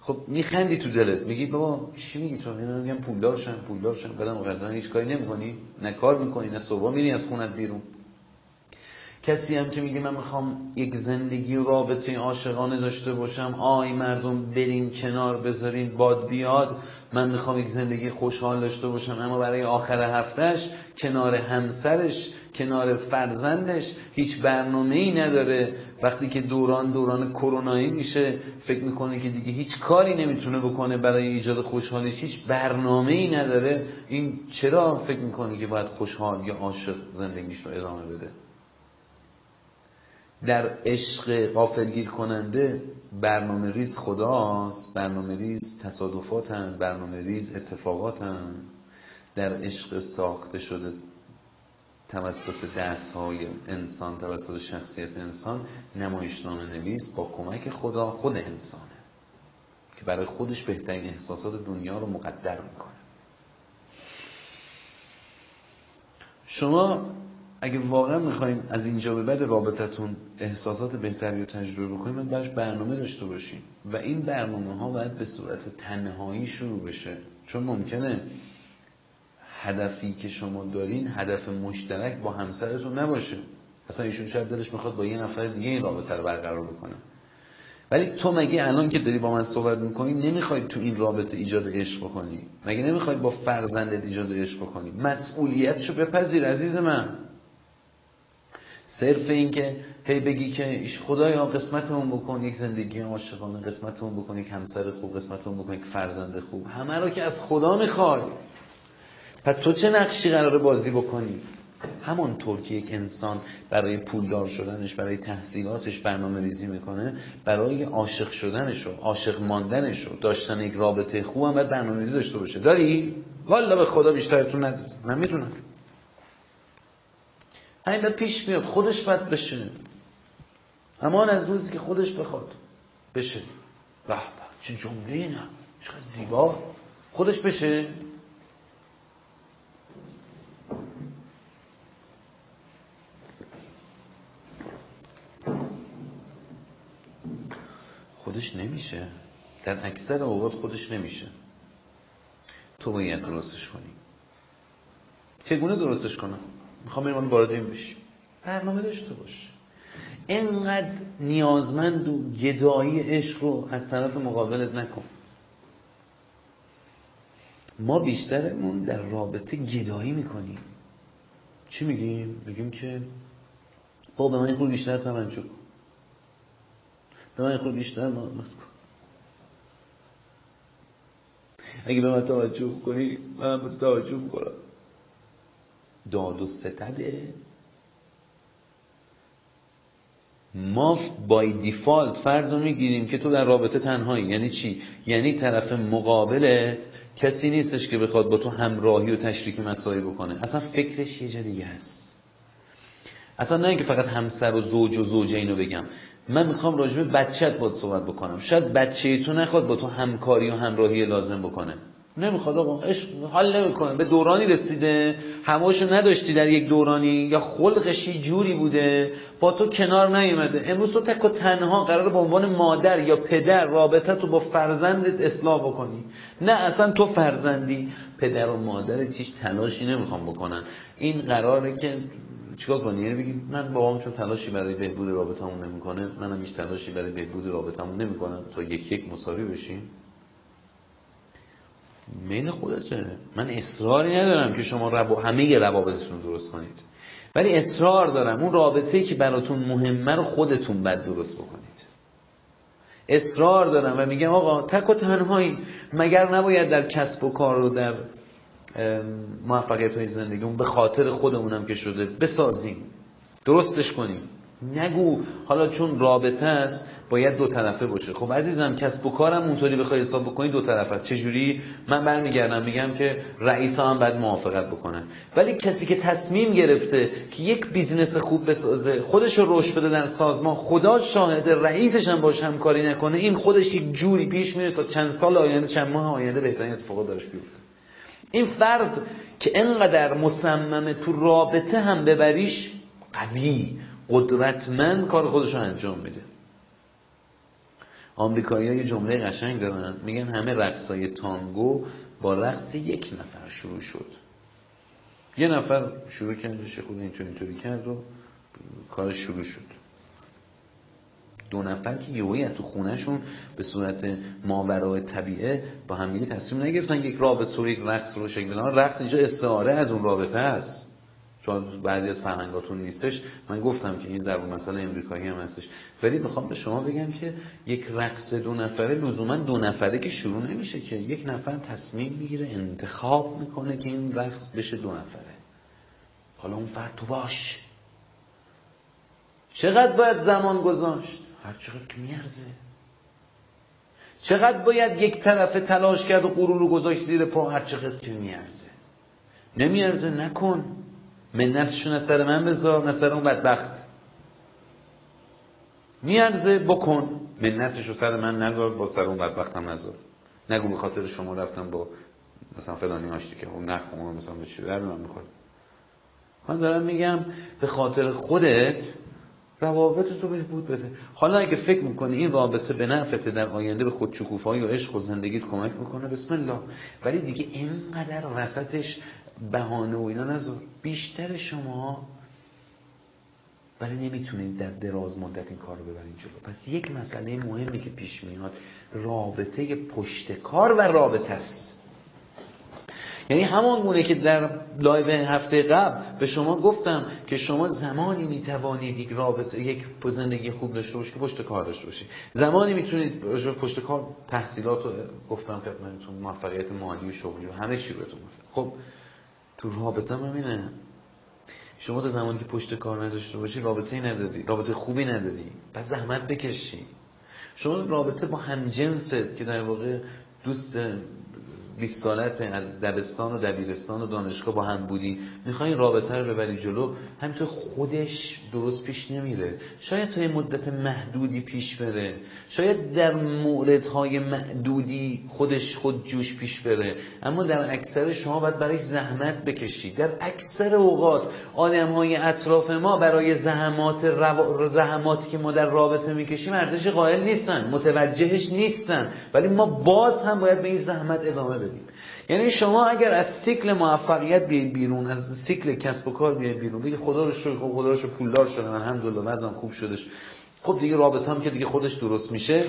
خب میخندی تو دلت میگی بابا چی میگی تو؟ اینا میگم پولدار شم پولدار شم بعدم غزن هیچ کاری نمی‌کنی نه کار می‌کنی نه صبح میری از خونت بیرون. کسی هم که میگه من می‌خوام یک زندگی رابطه عاشقانه داشته باشم آی مردم بریم کنار بذارین باد بیاد من می‌خوام یک زندگی خوشحال داشته باشم. اما برای آخر هفتهش کنار همسرش کنار فرزندش هیچ برنامه ای نداره. وقتی که دوران دوران کرونایی میشه فکر می‌کنه که دیگه هیچ کاری نمی‌تونه بکنه برای ایجاد خوشحالیش هیچ برنامه ای نداره. این چرا فکر می‌کنه که باید خوشحال یا عاشق زندگیش رو ادامه بده؟ در عشق غافلگیر کننده برنامه ریز خداست. برنامه ریز تصادفات هم برنامه ریز اتفاقات هم در عشق ساخته شده توسط دست های انسان توسط شخصیت انسان نمایشنامه نویس با کمک خدا خود انسانه. که برای خودش بهترین احساسات دنیا رو مقدر می‌کنه. شما اگه واقعا می‌خوایم از اینجا به بعد رابطتون احساسات بهتری رو تجربه بکنیم من براش برنامه داشته باشیم و این برنامه ها باید به صورت تنهایی شروع بشه. چون ممکنه هدفی که شما دارین هدف مشترک با همسرتون نباشه. اصلا ایشون شاید دلش می‌خواد با یه نفر دیگه این رابطه رو برقرار بکنه. ولی تو مگه الان که داری با من صحبت می‌کنی نمی‌خوای تو این رابطه ایجاد عشق بکنی؟ مگه نمی‌خوای با فرزندت ایجاد عشق بکنی؟ مسئولیتشو بپذیر عزیز من. صرف این که هی بگی که خدایا قسمتمون بکن یک زندگی عاشقانه قسمتمون بکن یک همسر خوب قسمتمون بکن یک فرزند خوب. همه رو که از خدا می‌خوای. پس تو چه نقشی قراره بازی بکنی؟ همانطور که یک انسان برای پولدار شدنش برای تحصیلاتش برنامه ریزی می‌کنه برای عاشق شدنش و عاشق ماندنش و داشتن یک رابطه خوب هم باید برنامه ریزی داشته باشه. داری؟ والا به خدا بیشترتون نداری من می‌تونم همین پیش میاد. خودش باید بشه همان از روزی که خودش بخواد بشه. به به چه جمله نه؟ چقدر زیبا. خودش بشه. خودش نمیشه. در اکثر اوقات خودش نمیشه. تو باید درستش کنی. چگونه درستش کنم؟ می‌خوام این وارد این بشی برنامه داشته باش. اینقدر نیازمند و گدایی عشق رو از طرف مقابلت نکن. ما بیشترمون در رابطه گدایی می‌کنیم. چی میگیم؟ میگیم که با به من خود بیشتر توجه کن. به من خود بیشتر محبت کن. اگه به من توجه کنی من به توجه می‌کنم. داد و ستده. ما بای دیفالت فرض رو می‌گیریم که تو در رابطه تنهایی. یعنی چی؟ یعنی طرف مقابلت کسی نیستش که بخواد با تو همراهی و تشریک مسائل بکنه. اصلا فکرش یه جا هست. اصلا نه اینکه فقط همسر و زوج و زوجه اینو بگم. من می‌خوام راجبه بچت باید صحبت بکنم. شاید بچه تو نخواد با تو همکاری و همراهی لازم بکنه. نمی‌خواد آقا عشق حال نمی‌کنه. به دورانی رسیده. هماشو نداشتی در یک دورانی. یا خلقش جوری بوده. با تو کنار نیومده. امروز تو تک و تنها قرار به عنوان مادر یا پدر رابطه تو با فرزندت اصلاح بکنی. نه اصلا تو فرزندی. پدر و مادرت هیچ تلاشی نمی‌خوام بکنن. این قراره که چیکار کنی؟ یعنی بگی من بابام چون تلاشی برای بهبود رابطمون نمی‌کنه منم هیچ تلاشی برای بهبود رابطمون نمی‌کنم. تا یک یک مساوی بشیم. میل خودته. من اصراری ندارم که شما رب... همه روابطتون رو درست کنید. ولی اصرار دارم. اون رابطه‌ای که براتون مهمه رو خودتون بد درست بکنید. اصرار دارم و میگم آقا تک و تنهایی. مگر نباید در کسب و کار و در موفقیت های زندگیمون به خاطر خودمونم که شده بسازیم. درستش کنیم. نگو. حالا چون رابطه است باید دو طرفه باشه. خب عزیزم کسب و کارم اونطوری بخوای حساب بکنی دو طرف است. چجوری؟ من برمیگردم میگم که رئیس هم باید موافقت بکنه. ولی کسی که تصمیم گرفته که یک بیزینس خوب بسازه خودش رو رشد بده در سازمان خدا شاهد رئیسش هم باش همکاری نکنه این خودش یک جوری پیش میره تا چند سال آینده چند ماه آینده بهترین اتفاقات داشت بیفته. این فرد که انقدر مصممه تو رابطه هم ببریش قوی قدرتمند کار خودش رو انجام میده. آمریکایی ها یه جمله قشنگ دارن. میگن همه رقصای تانگو با رقص یک نفر شروع شد. یه نفر شروع کرد خود اینطوری اینطوری کرد و کارش شروع شد. دو نفر که یهویی تو خونهشون به صورت ماورای طبیعه با هم دیگه تصمیم نگرفتن یک رابطه و یک رقص رو شکل بدن رقص اینجا استعاره از اون رابطه است. چون بعضی از فرهنگاتون نیستش من گفتم که این ضرب مسئله امریکایی هم هستش. ولی می‌خوام به شما بگم که یک رقص دو نفره لزوما دو نفره که شروع نمیشه که یک نفر تصمیم می‌گیره انتخاب می‌کنه که این رقص بشه دو نفره. حالا اون فرد تو باش. چقدر باید زمان گذاشت؟ هر چقدر که میارزه. چقدر باید یک طرف تلاش کرد و غرور رو گذاشت زیر پا؟ هر چقدر که میارزه. نمیارزه نکن. منتشون از سر من بذار از سر اون بدبخت. میارزه بکن. منتش رو سر من نذار با سر اون بدبخت هم نذار. نگو به خاطر شما رفتم با مثلا فلانی آشتی که اون نخون مثلا به چی در من می‌خواد من دارم میگم به خاطر خودت روابط تو بهبود بده. حالا اگه فکر می‌کنی این رابطه به نفته در آینده به خود شکوفایی و عشق و زندگیت کمک می‌کنه بسم الله. ولی دیگه اینقدر وسطش بهانه و اینا نذار بیشتر شما ولی نمی‌تونید در دراز مدت این کار رو ببرین جلو. پس یک مسئله مهمی که پیش میاد رابطه پشت کار و رابطه است. یعنی همان گونه که در live هفته قبل به شما گفتم که شما زمانی می‌توانید یک رابطه یک زندگی خوب داشته باشید که پشتکار داشته باشید. زمانی می‌تونید پشتکار تحصیلات رو گفتم خدمتتون موفقیت مالی و شغلی و همه چی بهتون گفتم. خب تو رابطه هم همینه. شما تا زمانی که پشتکار نداشته باشی رابطه ای نداری رابطه خوبی نداری. پس زحمت بکشی. شما رابطه با همجنست که در واقع دوست 20 سالت از دبستان و دبیرستان و دانشگاه با هم بودی. می‌خوای رابطه رو ببری جلو همینطور خودش درست پیش نمیره. شاید تا مدت محدودی پیش بره. شاید در موردهای محدودی خودش خود جوش پیش بره. اما در اکثر شما باید برای زحمت بکشید در اکثر اوقات آدم های اطراف ما برای زحمات رو... زحماتی که ما در رابطه می‌کشیم ارزش قائل نیستن متوجهش نیستن. ولی ما باز هم باید به این زحمت ادامه بدیم. یعنی شما اگر از سیکل موفقیت بیاید بیرون از سیکل کسب و کار بیاید بیرون بگید خدا رو شکر خب خدا رو شکر پولدار شدم الحمدلله وضعم خوب شدش. خب دیگه رابطه هم که دیگه خودش درست میشه.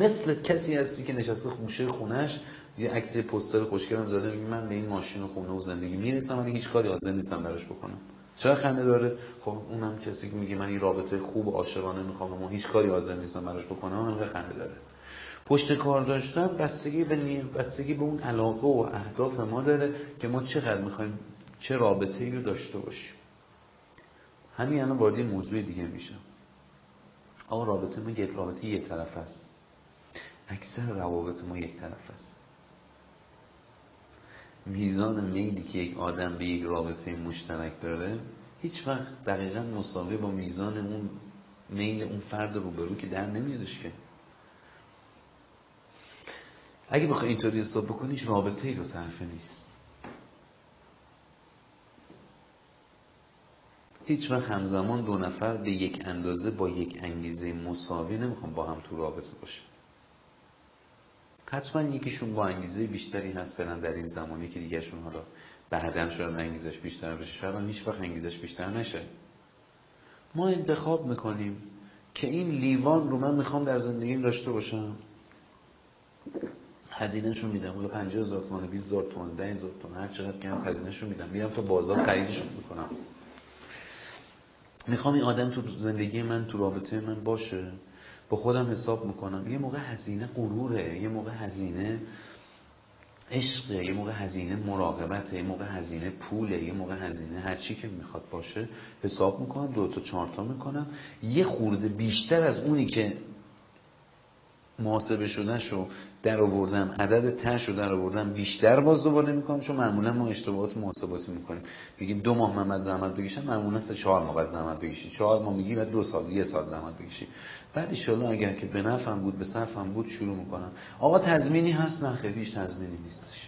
مثل کسی هستی که نشسته خوشه خونش یه عکس پوستر خوشگلم زده میگه من به این ماشین و خونه و زندگی می‌رسم ولی هیچ کاری حاضر نیستم براش بکنم. چرا خنده داره؟ خب اونم کسی که میگه من این رابطه خوب و عاشقانه می‌خوام اما هیچ کاری حاضر نیستم براش بکنم هم خنده داره. پشت کار داشتن بستگی به بستگی به اون علاقه و اهداف ما داره که ما چقدر می‌خوایم چه رابطه ای رو داشته باشیم. همین الان وارد موضوع دیگه میشم. آقا رابطه ما یک رابطه یک طرف است. اکثر روابط ما یک طرف است. میزان میلی که یک آدم به یک رابطه مشترک داره هیچ وقت دقیقا مساوی با میزان اون میل اون فرد روبرو که در نمیادش که. اگه بخوای اینطوری حساب بکنیش رابطه ای دو طرفه نیست. هیچ وقت همزمان دو نفر به یک اندازه با یک انگیزه مساوی نمی‌خوام با هم تو رابطه باشه حتما یکیشون با انگیزه بیشتری هست برن در این زمانی که دیگرشون حالا بعدا شاید انگیزش بیشتر بشه. شاید هیچ وقت انگیزش بیشتر نشه. ما انتخاب می‌کنیم که این لیوان رو من می‌خوام در زندگیم داشته باشم. هزینهشون میدم. حالا 50000 تومان 20000 تومان 10000 تومان هر چقدر که از هزینهشون میدم. میرم تو بازار خریدشون می‌کنم. می‌خوام این آدم تو زندگی من تو رابطه من باشه. با خودم حساب می‌کنم. یه موقع هزینه غروره یه موقع هزینه عشقه یه موقع هزینه مراقبته یه موقع هزینه پوله یه موقع هزینه هر چی که می‌خواد باشه. حساب می‌کنم دو تا چهار تا می‌کنم. یه خورده بیشتر از اونی که محاسبه شده شو در آوردم عدد تش رو در آوردم بیشتر باز دوباره می‌کنم چون معمولا ما اشتباهات محاسباتی می‌کنیم. بگیم دو ماه محمد زحمت بکشم معمولا سه چهار ماه بعد زحمت بکشی. چهار ماه میگی بعد دو سال یه سال زحمت بکشی. بعد ان اگر که به نفعم بود به صرفم بود شروع می‌کنم. آقا تضمینی هست؟ نه خیلی هیچ تضمینی نیستش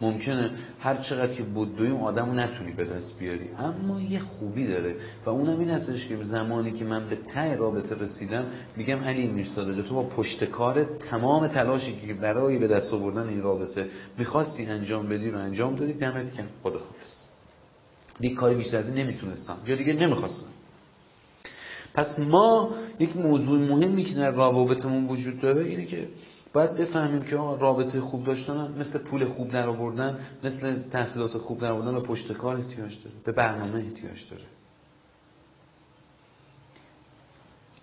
ممکنه هر چقدر که بدوی اون آدم رو نتونی به دست بیاری. اما یه خوبی داره. و اونم این هستش که زمانی که من به ته رابطه رسیدم میگم علی میرساده تو با پشت کار تمام تلاشی که برای به دست آوردن این رابطه می‌خواستی انجام بدی رو انجام دادی دمت کن خدا حافظ. دیگه کاری بیشتر از نمی‌تونستم. یا دیگه نمی‌خواستم. پس ما یک موضوع مهمی که در روابطمون وجود داره اینه که باید بفهمیم که رابطه خوب داشتن مثل پول خوب در آوردن مثل تحصیلات خوب در آوردن و پشت کار احتیاج داره به برنامه احتیاج داره.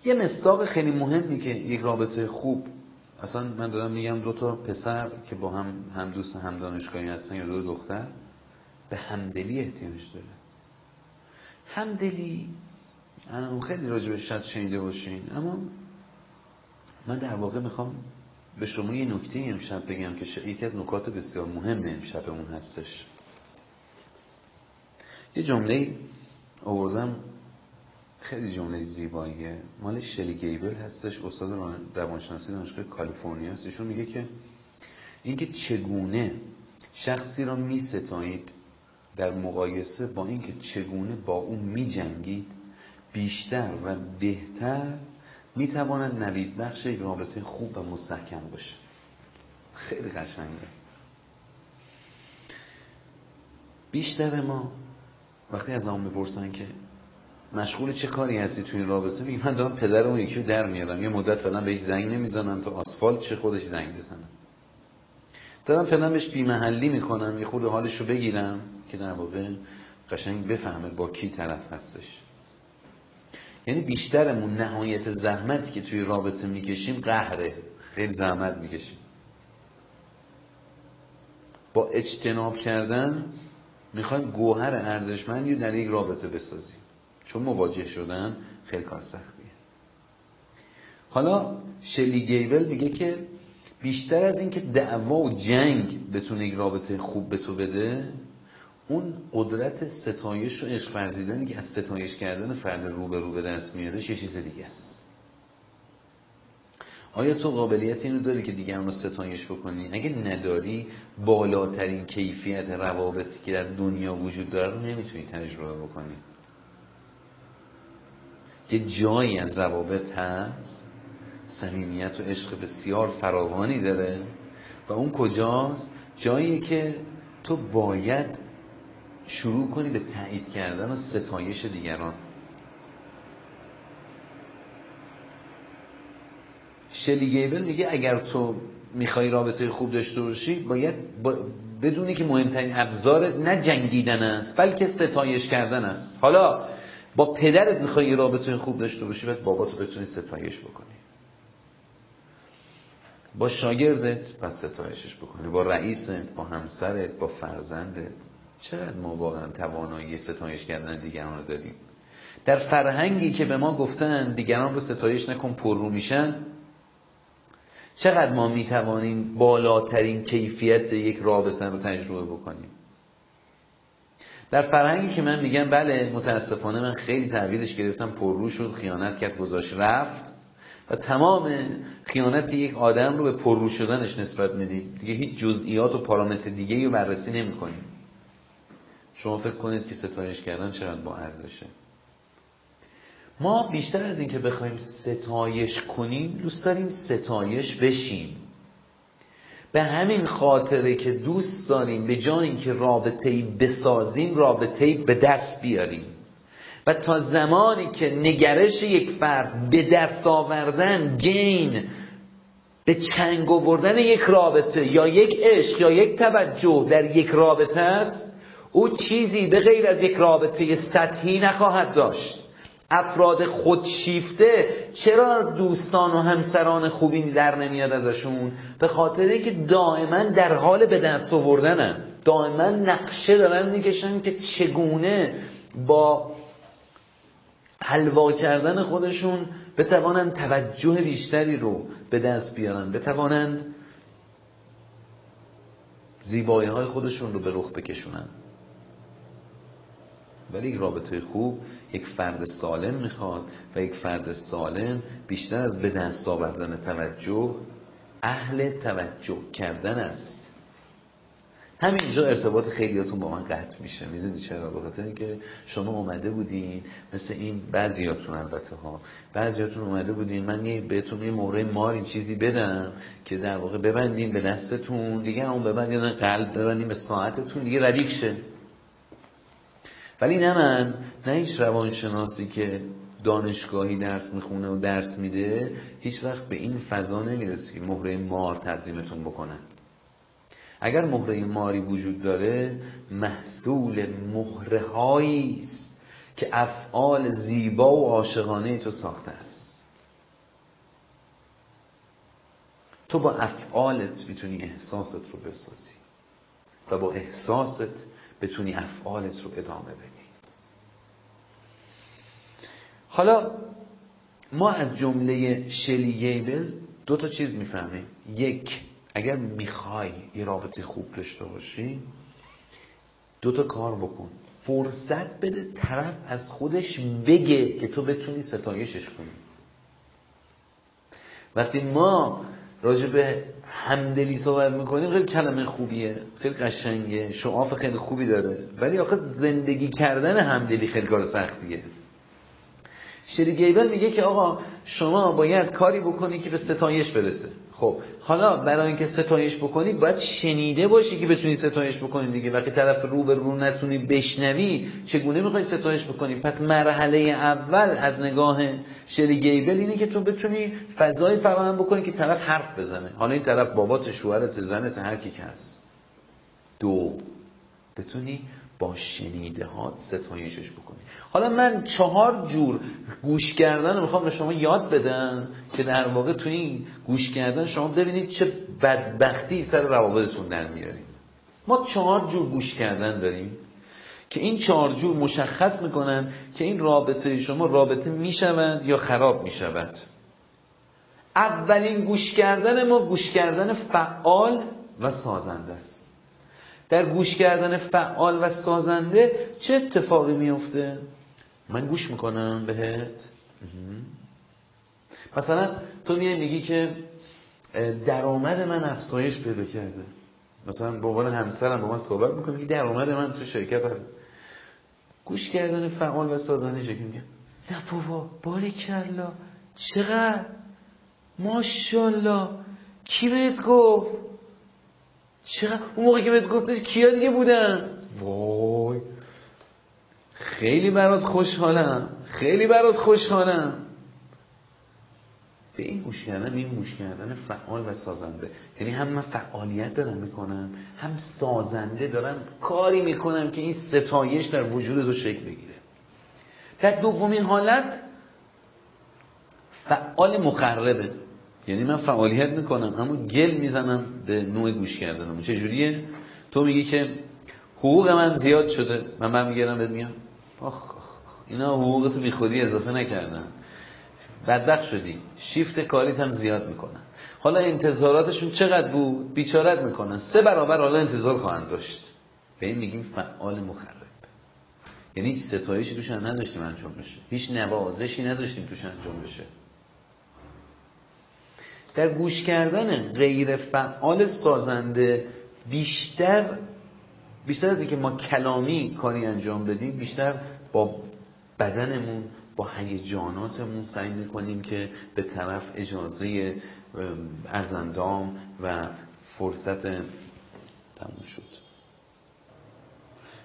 یه مستاق خیلی مهمی که یک رابطه خوب اصلا من دارم میگم دو تا پسر که با هم هم دوست هم دانشگاهی هستن یا دو دختر به همدلی احتیاج داره. همدلی خیلی راجع شاید شنیده باشین اما من در واقع می‌خوام به شما یه نکته امشب بگم که یکی از نکات بسیار مهم امشبمون هستش. یه جمله آوردم خیلی جمله زیباییه. مال شلی گیبل هستش استاد روانشناسی دانشگاه کالیفرنیا هست. ایشون میگه که اینکه چگونه شخصی را می ستایید در مقایسه با اینکه چگونه با اون می جنگید بیشتر و بهتر می‌تواند نوید بخش یک رابطه خوب و مستحکم باشه. خیلی قشنگه. بیشتر ما وقتی از همون می‌پرسن که مشغول چه کاری هستی توی این رابطه میگه من دارم پدر اون یکی در میارم. یه مدت فعلا بهش زنگ نمی‌زنم تا آسفالت چه خودش زنگ بزنم دارم فعلا بهش بیمحلی می‌کنم یه خود حالش رو بگیرم که در واقع قشنگ بفهمه با کی طرف هستش. یعنی بیشترمون نهایت زحمتی که توی رابطه می‌کشیم قهره. خیلی زحمت می‌کشیم. با اجتناب کردن می‌خوایم گوهر ارزشمندی رو در یک رابطه بسازیم. چون مواجه شدن خیلی کار سختیه. حالا شلی گیبل میگه که بیشتر از اینکه دعوا و جنگ بتونه یک رابطه خوب به تو بده اون قدرت ستایش و عشق ورزیدنی که از ستایش کردن فرد رو به رو به دست میاره چه چیز دیگه است؟ آیا تو قابلیت اینو داری که دیگران رو ستایش بکنی؟ اگه نداری بالاترین کیفیت روابطی که در دنیا وجود داره رو نمی‌تونی تجربه بکنی. یه جایی از روابط هست صمیمیت و عشق بسیار فراوانی داره. و اون کجاست؟ جایی که تو باید شروع کنی به تایید کردن و ستایش دیگران. شلی گیبل میگه اگر تو می‌خوای رابطه خوب داشته باشی باید بدونی که مهمترین ابزار نه جنگیدن است بلکه ستایش کردن است. حالا با پدرت می‌خوای رابطه خوب داشته باشی باید باباتو بتونی ستایش بکنی. با شاگردت باید ستایشش بکنی. با رئیست با همسرت با فرزندت. چقدر ما واقعا توانایی ستایش کردن دیگران رو داریم؟ در فرهنگی که به ما گفتن دیگران رو ستایش نکن پر رو میشن چقدر ما می‌توانیم بالاترین کیفیت یک رابطه رو تجربه بکنیم؟ در فرهنگی که من میگم بله متاسفانه من خیلی تحویلش گرفتم. پررو شد خیانت کرد گذاشت رفت. و تمام خیانت یک آدم رو به پررو شدنش نسبت میدیم. دیگه هیچ جزئیات و پارامتر دیگه رو بررسی نمی‌کنیم. شما فکر کنید که ستایش کردن چقدر با ارزشه؟ ما بیشتر از اینکه بخوایم ستایش کنیم دوست داریم ستایش بشیم. به همین خاطره که دوست داریم به جای اینکه رابطه‌ای بسازیم رابطه‌ای به دست بیاریم. و تا زمانی که نگرش یک فرد به دست آوردن گین به چنگ آوردن یک رابطه یا یک عشق یا یک توجه در یک رابطه است او چیزی به غیر از یک رابطه سطحی نخواهد داشت. افراد خودشیفته چرا دوستان و همسران خوبی در نمیاد ازشون؟ به خاطر اینکه دائما در حال به دست آوردنن. دائما نقشه دارن می‌کشن که چگونه با حلوا کردن خودشون بتوانند توجه بیشتری رو به دست بیارن. بتوانند زیبایی های خودشون رو به رخ بکشونن. ولی یک رابطه خوب یک فرد سالم می‌خواد و یک فرد سالم بیشتر از به دست آوردن توجه اهل توجه کردن است. همینجا ارتباط خیلیاتون با من قطع میشه. می‌دونی چرا؟ به خاطر اینکه شما اومده بودین مثل این بعضیاتون البته ها. بعضیاتون اومده بودین من یه بهتون یه مهره مار این چیزی بدم که در واقع ببندین به دستتون دیگه اون ببندین قلب ببندین به ساعتتون دیگه ردیف شه. ولی نه من نه هیچ روانشناسی که دانشگاهی درس می‌خونه و درس میده هیچ وقت به این فضا نمی‌رسه که مهره مار تقدیمتون بکنن. اگر مهره ماری وجود داره محصول مهره است که افعال زیبا و عاشقانه تو ساخته است. تو با افعالت می‌تونی احساست رو بسازی و با احساست بتونی افعالت رو ادامه بدی. حالا ما از جمله شلی گیبل دو تا چیز می‌فهمیم. یک اگر می‌خوای یه رابطه خوب داشته باشی دو تا کار بکن. فرصت بده طرف از خودش بگه که تو بتونی ستایشش کنی. وقتی ما راجع به همدلی صحبت می‌کنیم خیلی کلمه خوبیه خیلی قشنگه شعاف خیلی خوبی داره. ولی آخه زندگی کردن همدلی خیلی کار سختیه. شری گیبل میگه که آقا شما باید کاری بکنی که به ستایش برسه. خب حالا برای اینکه ستایش بکنی باید شنیده باشی که بتونی ستایش بکنی دیگه. وقتی طرف رو به رو نتونی بشنوی چگونه می‌خوای ستایش بکنی؟ پس مرحله اول از نگاه شری گیبل اینه که تو بتونی فضای فراهم بکنی که طرف حرف بزنه. حالا این طرف بابات شوهرت زنت هر کی که هست. دو بتونی شنیده ها ستایشش بکنی. حالا من چهار جور گوش کردن رو می‌خوام به شما یاد بدم که در واقع تو این گوش کردن شما ببینید چه بدبختی سر روابطتون در میاریم ما چهار جور گوش کردن داریم که این چارجور مشخص می‌کنن که این رابطه شما رابطه می‌شود یا خراب می‌شود. اولین گوش کردن ما گوش کردن فعال و سازنده است. در گوش کردن فعال و سازنده چه اتفاقی میفته من گوش می‌کنم بهت. مثلا تو میای میگی که درآمد من افزایش پیدا کرده. مثلا با عنوان همسرم با من صحبت می‌کنه که درآمد من تو شرکت هست. گوش کردن فعال و سازنده که میگه؟ نه بابا باریکلا چقدر؟ ماشاءالله. کی بهت گفت؟ چقدر اون موقع که بهت گفتش کیا دیگه بودن. وای. خیلی برات خوشحالم. خیلی برات خوشحالم. به این گوش کردن این گوش کردن فعال و سازنده. یعنی هم من فعالیت دارم می‌کنم هم سازنده دارم کاری می‌کنم که این ستایش در وجود تو شکل بگیره. در دومین حالت فعال مخربه. یعنی من فعالیت می‌کنم اما گل می‌زنم به نوع گوش کردنم چجوریه؟ تو میگی که حقوق من زیاد شده. من من میگردم بهت میگم. آخ اینا حقوقتو بی خودی اضافه نکردن. بدبخت شدی. شیفت کاریت هم زیاد می‌کنن. حالا انتظاراتشون چقدر بود؟ بیچارت می‌کنن. سه برابر حالا انتظار خواهند داشت. به این میگیم فعال مخرب. یعنی ستایشی توش نذاشتیم انجام بشه. هیچ نوازشی نذاشتیم توش انجام بشه. در گوش کردن غیر فعال سازنده بیشتر بیشتر از اینکه ما کلامی کاری انجام بدیم بیشتر با بدنمون با هیجاناتمون سعی می‌کنیم که به طرف اجازه عرض اندام و فرصت تموم شد.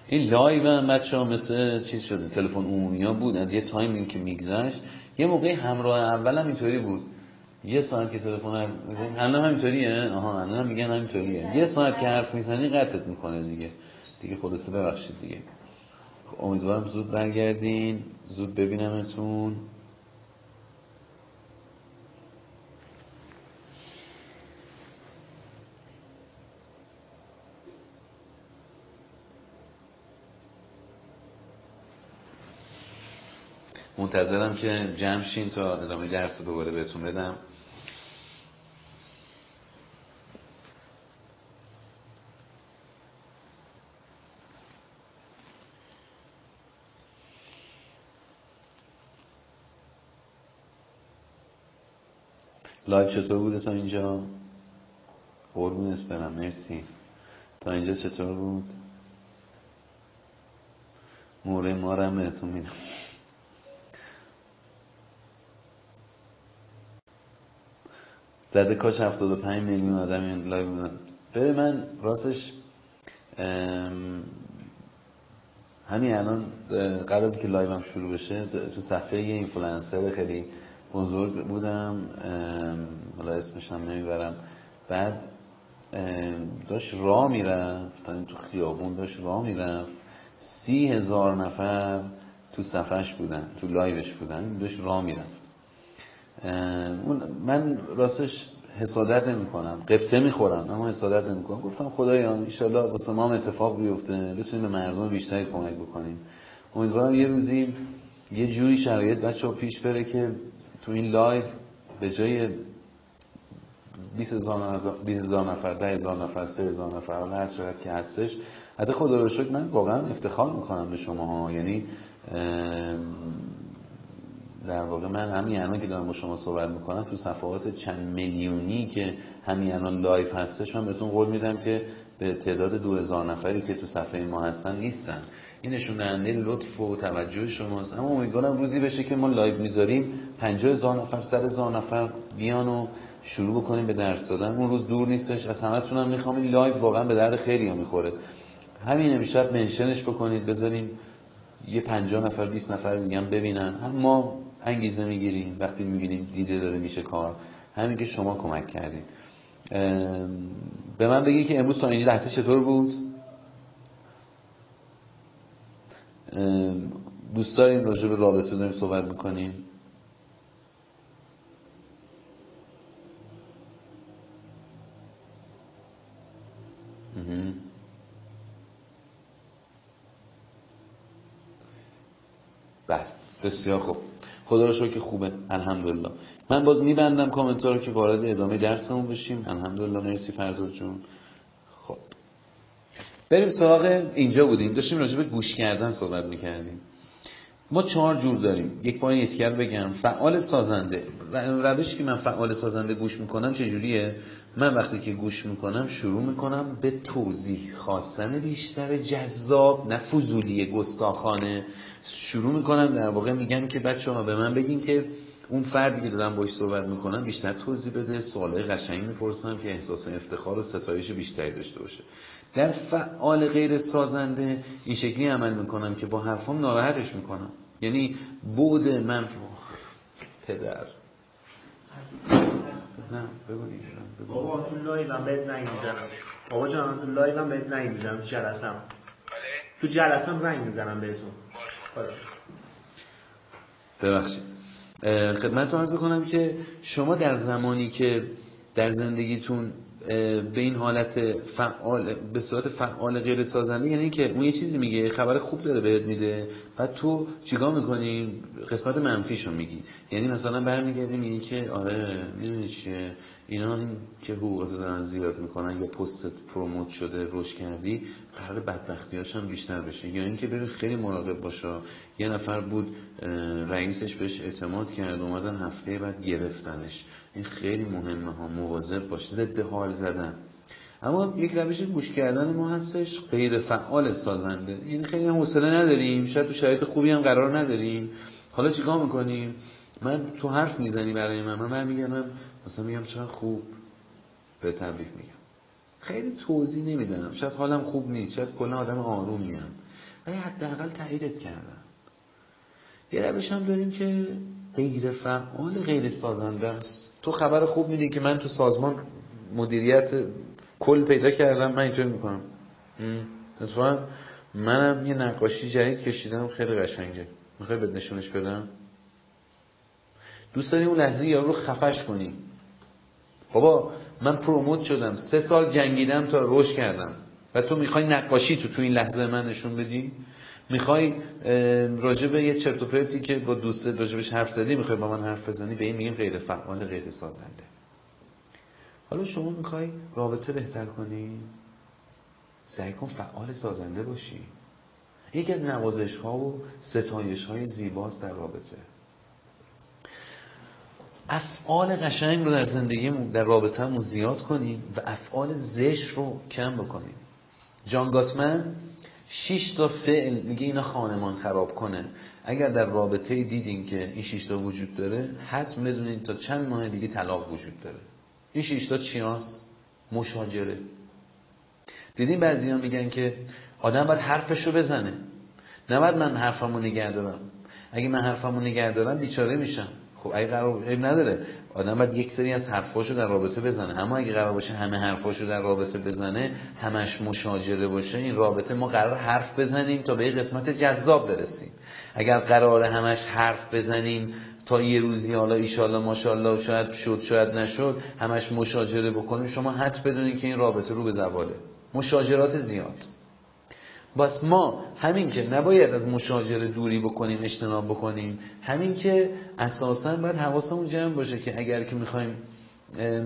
این live هم بچه ها مثل چیز شده تلفن عمومی ها بود از یه تایمی که میگذشت یه موقعی همراه اول هم اینطوری بود. یه ساعت که تلفن الان همینطوریه آها الان هم میگن همینطوریه. یه ساعت که حرف می‌زنی قطعت می‌کنه دیگه. دیگه خلاصه ببخشید دیگه. امیدوارم زود برگردین زود ببینمتون. منتظرم که جمع شین تا ادامه درس رو دوباره بهتون بدم. لایو چطور بوده تا اینجا؟ قربونت برم مرسی. تا اینجا چطور بود؟ موره ما رو هم بهتون میدم. زده کاش 75 میلیون آدم این لایو بودن به من راستش همین الان قبل که لایو هم شروع بشه. تو صفحه یه اینفلوئنسر خیلی بزرگ بودم حالا اسمش هم نمی‌برم. بعد داشت راه می‌رفت تو خیابون داشت راه می‌رفت. سی هزار نفر تو صفحش بودن تو لایوش بودن داشت راه می‌رفت. من راستش حسادت نمی کنم قبطه می‌خورم اما حسادت نمی کنم گفتم خدایا ایشالله واسه ما هم اتفاق بیفته بتونیم به مردم بیشتری کمک بکنیم. امیدوارم یه روزی یه جوری شرایط بچه ها پیش بره که تو این live به جای 20 هزار نفر 10 هزار نفر 3 هزار نفر هر چقدر که هستش حتی خدا رو شکر من واقعا افتخار می‌کنم به شما. ها یعنی در واقع من همین الان که دارم با شما صحبت می‌کنم تو صفحات چند میلیونی که همین الان live هستش من بهتون قول میدم که به تعداد دو هزار نفری که تو صفحه ما هستن نیستن. این نشون دهنده لطف و توجه شماست. اما امیدوارم روزی بشه که ما live می‌ذاریم. 50 هزار نفر 100 هزار نفر بیان و شروع بکنیم به درس دادن. اون روز دور نیستش. از همتون هم می‌خوام. این live واقعا به درد خیلی ها می‌خوره. همین امشب mention ش بکنید. بذاریم یه 50 نفر 20 نفر دیگه ببینن. هم ما انگیزه می‌گیریم. وقتی می‌بینیم دیده داره میشه کار. همین که شما کمک کردین. به من بگی که امروز تا اینجا چطور بود؟ دوست داریم راجع به رابطه داریم صحبت می‌کنیم؟ بله بسیار خوب. خدا رو که خوبه. الحمدلله. من باز میبندم کامنت رو که وارد ادامه درسمون بشیم. الحمدلله. مرسی فرزاد جون. بریم سراغ اینجا بودیم. داشتیم راجع به گوش کردن صحبت می‌کردیم. ما چهار جور داریم. یک بار یکیگر بگم. فعال سازنده. روشی که من فعال سازنده گوش می‌کنم چجوریه؟ من وقتی که گوش می‌کنم شروع می‌کنم به توضیح خواستن بیشتر جذاب نه فضولی گستاخانه. شروع می‌کنم در واقع میگم که بچه ها به من بگین که اون فردی که دارم باش صحبت می‌کنم بیشتر توضیح بده سوالای قشنگی می‌پرسم که احساس افتخار و ستایش بیشتری داشته باشه. در فعال غیر سازنده این شکلی عمل می‌کنم که با حرفام ناراحتش می‌کنم. یعنی بعد من پدر.
نه بگو بابا تو live بهت زنگ می‌زنم. بابا جان تو live بهت زنگ می‌زنم. تو جلسم. تو جلسم زنگ می‌زنم بهتون.
ببخشید. خدمت عرض کنم که شما در زمانی که در زندگیتون به این حالت فعال به صورت فعال غیر سازنده یعنی که اون یه چیزی میگه خبر خوب داره بهت میده بعد تو چیکار می‌کنی؟ قسمت منفیشو میگی. یعنی مثلا برمیگردی میگی که آره نمی‌دونی چیه؟ اینا این که حقوقات دارن زیاد می‌کنن یا پستت پروموت شده روش کردی قرار بدبختی هم بیشتر بشه. یا اینکه بری خیلی مراقب باشه یه نفر بود رئیسش بهش اعتماد کرد اومدن هفته بعد گرفتنش. این خیلی مهمه ها مواظب باش ضد حال زدن. اما یک روش گوش کردن ما هستش غیر فعال سازنده. این یعنی خیلی حوصله نداریم شاید تو شرایط خوبی هم قرار نداریم. حالا چیکار می‌کنیم؟ من تو حرف می‌زنی برای من من میگم مثلا میگم چرا خوب به تبریک میگم. خیلی توضیح نمیدم. شاید حالم خوب نیست شاید کلا آدم آروم میام. ولی حداقل تاییدت کردم. یه روش هم داریم که غیر فعال غیر سازنده است. تو خبر خوب میدی که من تو سازمان مدیریت کل پیدا کردم من اینطور می‌کنم. مثلا منم یه نقاشی جدید کشیدم خیلی قشنگه. می‌خوای بهت نشونش بدم؟ دوست داری اون لحظه یارو رو خفش کنی؟ بابا من پروموت شدم. سه سال جنگیدم تا روش کردم. و تو می‌خوای نقاشی تو تو این لحظه من نشون بدی؟ می‌خوای راجب یه چرت و پرتی که با دوست راجبش حرف زدی می‌خوای با من حرف بزنی؟ به این میگیم غیر فعال غیر سازنده. حالا شما می‌خوای رابطه بهتر کنی؟ سعی کن فعال سازنده باشی. یکی از نوازش ها و ستایش های زیباست در رابطه. افعال قشنگ رو در زندگیمون در رابطهمون زیاد کنیم و افعال زش رو کم بکنیم. جان گاتمن؟ شش تا فعل میگه اینا خانمان خراب کنه. اگر در رابطه دیدین که این شش تا وجود داره حتم بدونین تا چند ماه دیگه طلاق وجود داره. این شش تا چی مشاجره. دیدین بعضی ها میگن که آدم باید حرفشو بزنه. نباید من حرفمو نگه دارم. اگه من حرفمو نگه دارم بیچاره میشم. خب اگه قرار عیب نداره. آدم باید یک سری از حرفاشو در رابطه بزنه. اما اگه قرار باشه همه حرفاشو در رابطه بزنه همش مشاجره باشه این رابطه ما قرار حرف بزنیم تا به یه قسمت جذاب برسیم. اگر قرار همش حرف بزنیم تا یه روزی حالا ایشالله ماشاءالله شاید شد شاید نشد همش مشاجره بکنیم شما حد بدونید که این رابطه رو به زواله. مشاجرات زیاد. بس ما همین که نباید از مشاجره دوری بکنیم اجتناب بکنیم همین که اساسا باید حواسمون جمع باشه که اگر که می‌خوایم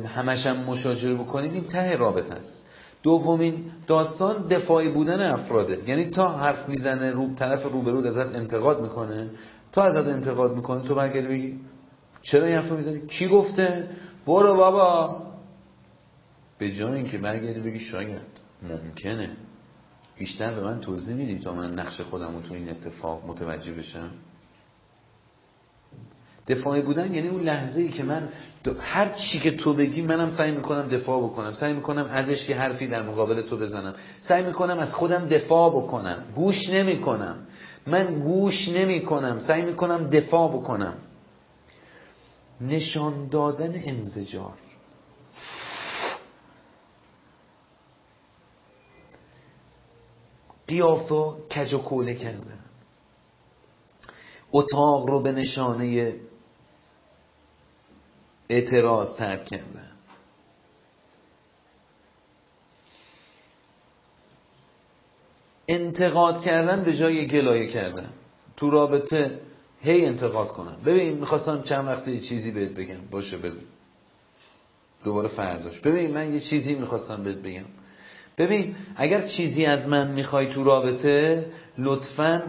همش هم مشاجره بکنیم این ته رابطه است. دومین داستان دفاعی بودن افراده. یعنی تا حرف می‌زنه رو طرف روبرو ازت انتقاد می‌کنه تا ازت انتقاد می‌کنه تو برگردی بگی چرا این حرف می‌زنی؟ کی گفته؟ برو بابا. به جای اینکه برگردی بگی شاید ممکنه. بیشتر به من توضیح میدی تا من نقش خودم رو تو این اتفاق متوجه بشم؟ دفاعی بودن یعنی اون لحظه ای که من هر چی که تو بگی منم سعی می‌کنم دفاع بکنم سعی می‌کنم ازش یه حرفی در مقابل تو بزنم سعی می‌کنم از خودم دفاع بکنم گوش نمی‌کنم من گوش نمی‌کنم سعی می‌کنم دفاع بکنم. نشان دادن انزجار. قیافه کج و کوله کردن اتاق رو به نشانه اعتراض ترک کردن انتقاد کردن به جای گلایه کردن. تو رابطه هی انتقاد کنم ببین می‌خواستم چند وقت یه چیزی بهت بگم. باشه بگو. دوباره فرداش. ببین من یه چیزی می‌خواستم بهت بگم. ببین اگر چیزی از من می‌خوای تو رابطه لطفا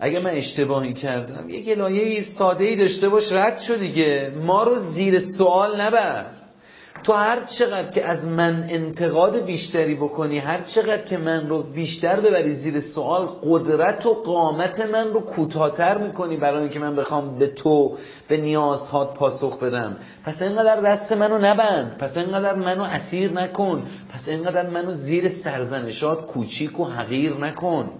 اگر من اشتباهی کردم یه گلایه ساده ای داشته باش رد شد دیگه. ما رو زیر سوال نبر. تو هر چقدر که از من انتقاد بیشتری بکنی هر چقدر که من رو بیشتر ببری زیر سوال قدرت و قامت من رو کوتاهتر می‌کنی برای اینکه من بخوام به تو به نیازهات پاسخ بدم. پس اینقدر دست منو نبند پس اینقدر منو اسیر نکن پس اینقدر منو زیر سرزنشات کوچیک و حقیر نکن.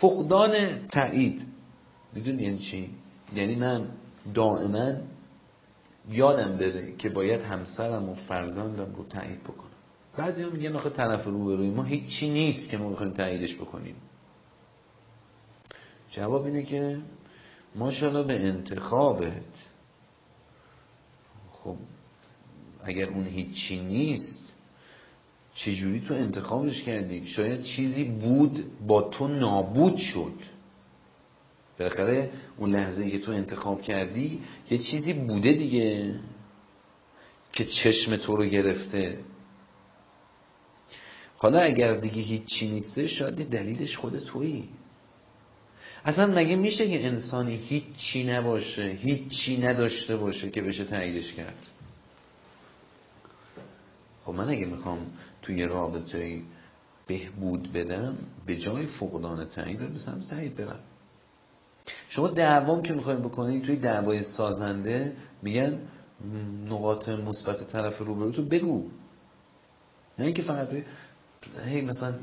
فقدان تایید می‌دونی یعنی چی؟ یعنی من دائما یادم بره که باید همسرم و فرزندم رو تایید بکنم. بعضی هم میگن آخه طرف روبروی ما هیچی نیست که ما بخوایم تاییدش بکنیم. جواب اینه که ماشاءالله به انتخابت. خب اگر اون هیچی نیست چجوری تو انتخابش کردی؟ شاید چیزی بود با تو نابود شد. بالاخره اون لحظه که تو انتخاب کردی یه چیزی بوده دیگه که چشم تو رو گرفته. حالا اگر دیگه هیچی نیسته شاید دلیلش خود تویی. اصلا مگه میشه که انسانی هیچی نباشه هیچی نداشته باشه که بشه تاییدش کرد؟ خب من اگه می‌خوام توی رابطه بهبود بدم به جای فقدان تایید به سمت برم. شما دعوام که می‌خوایم بکنید توی دعوای سازنده میگن نقاط مثبت طرف روبرو تو بگو. نه اینکه فقط هی مثلا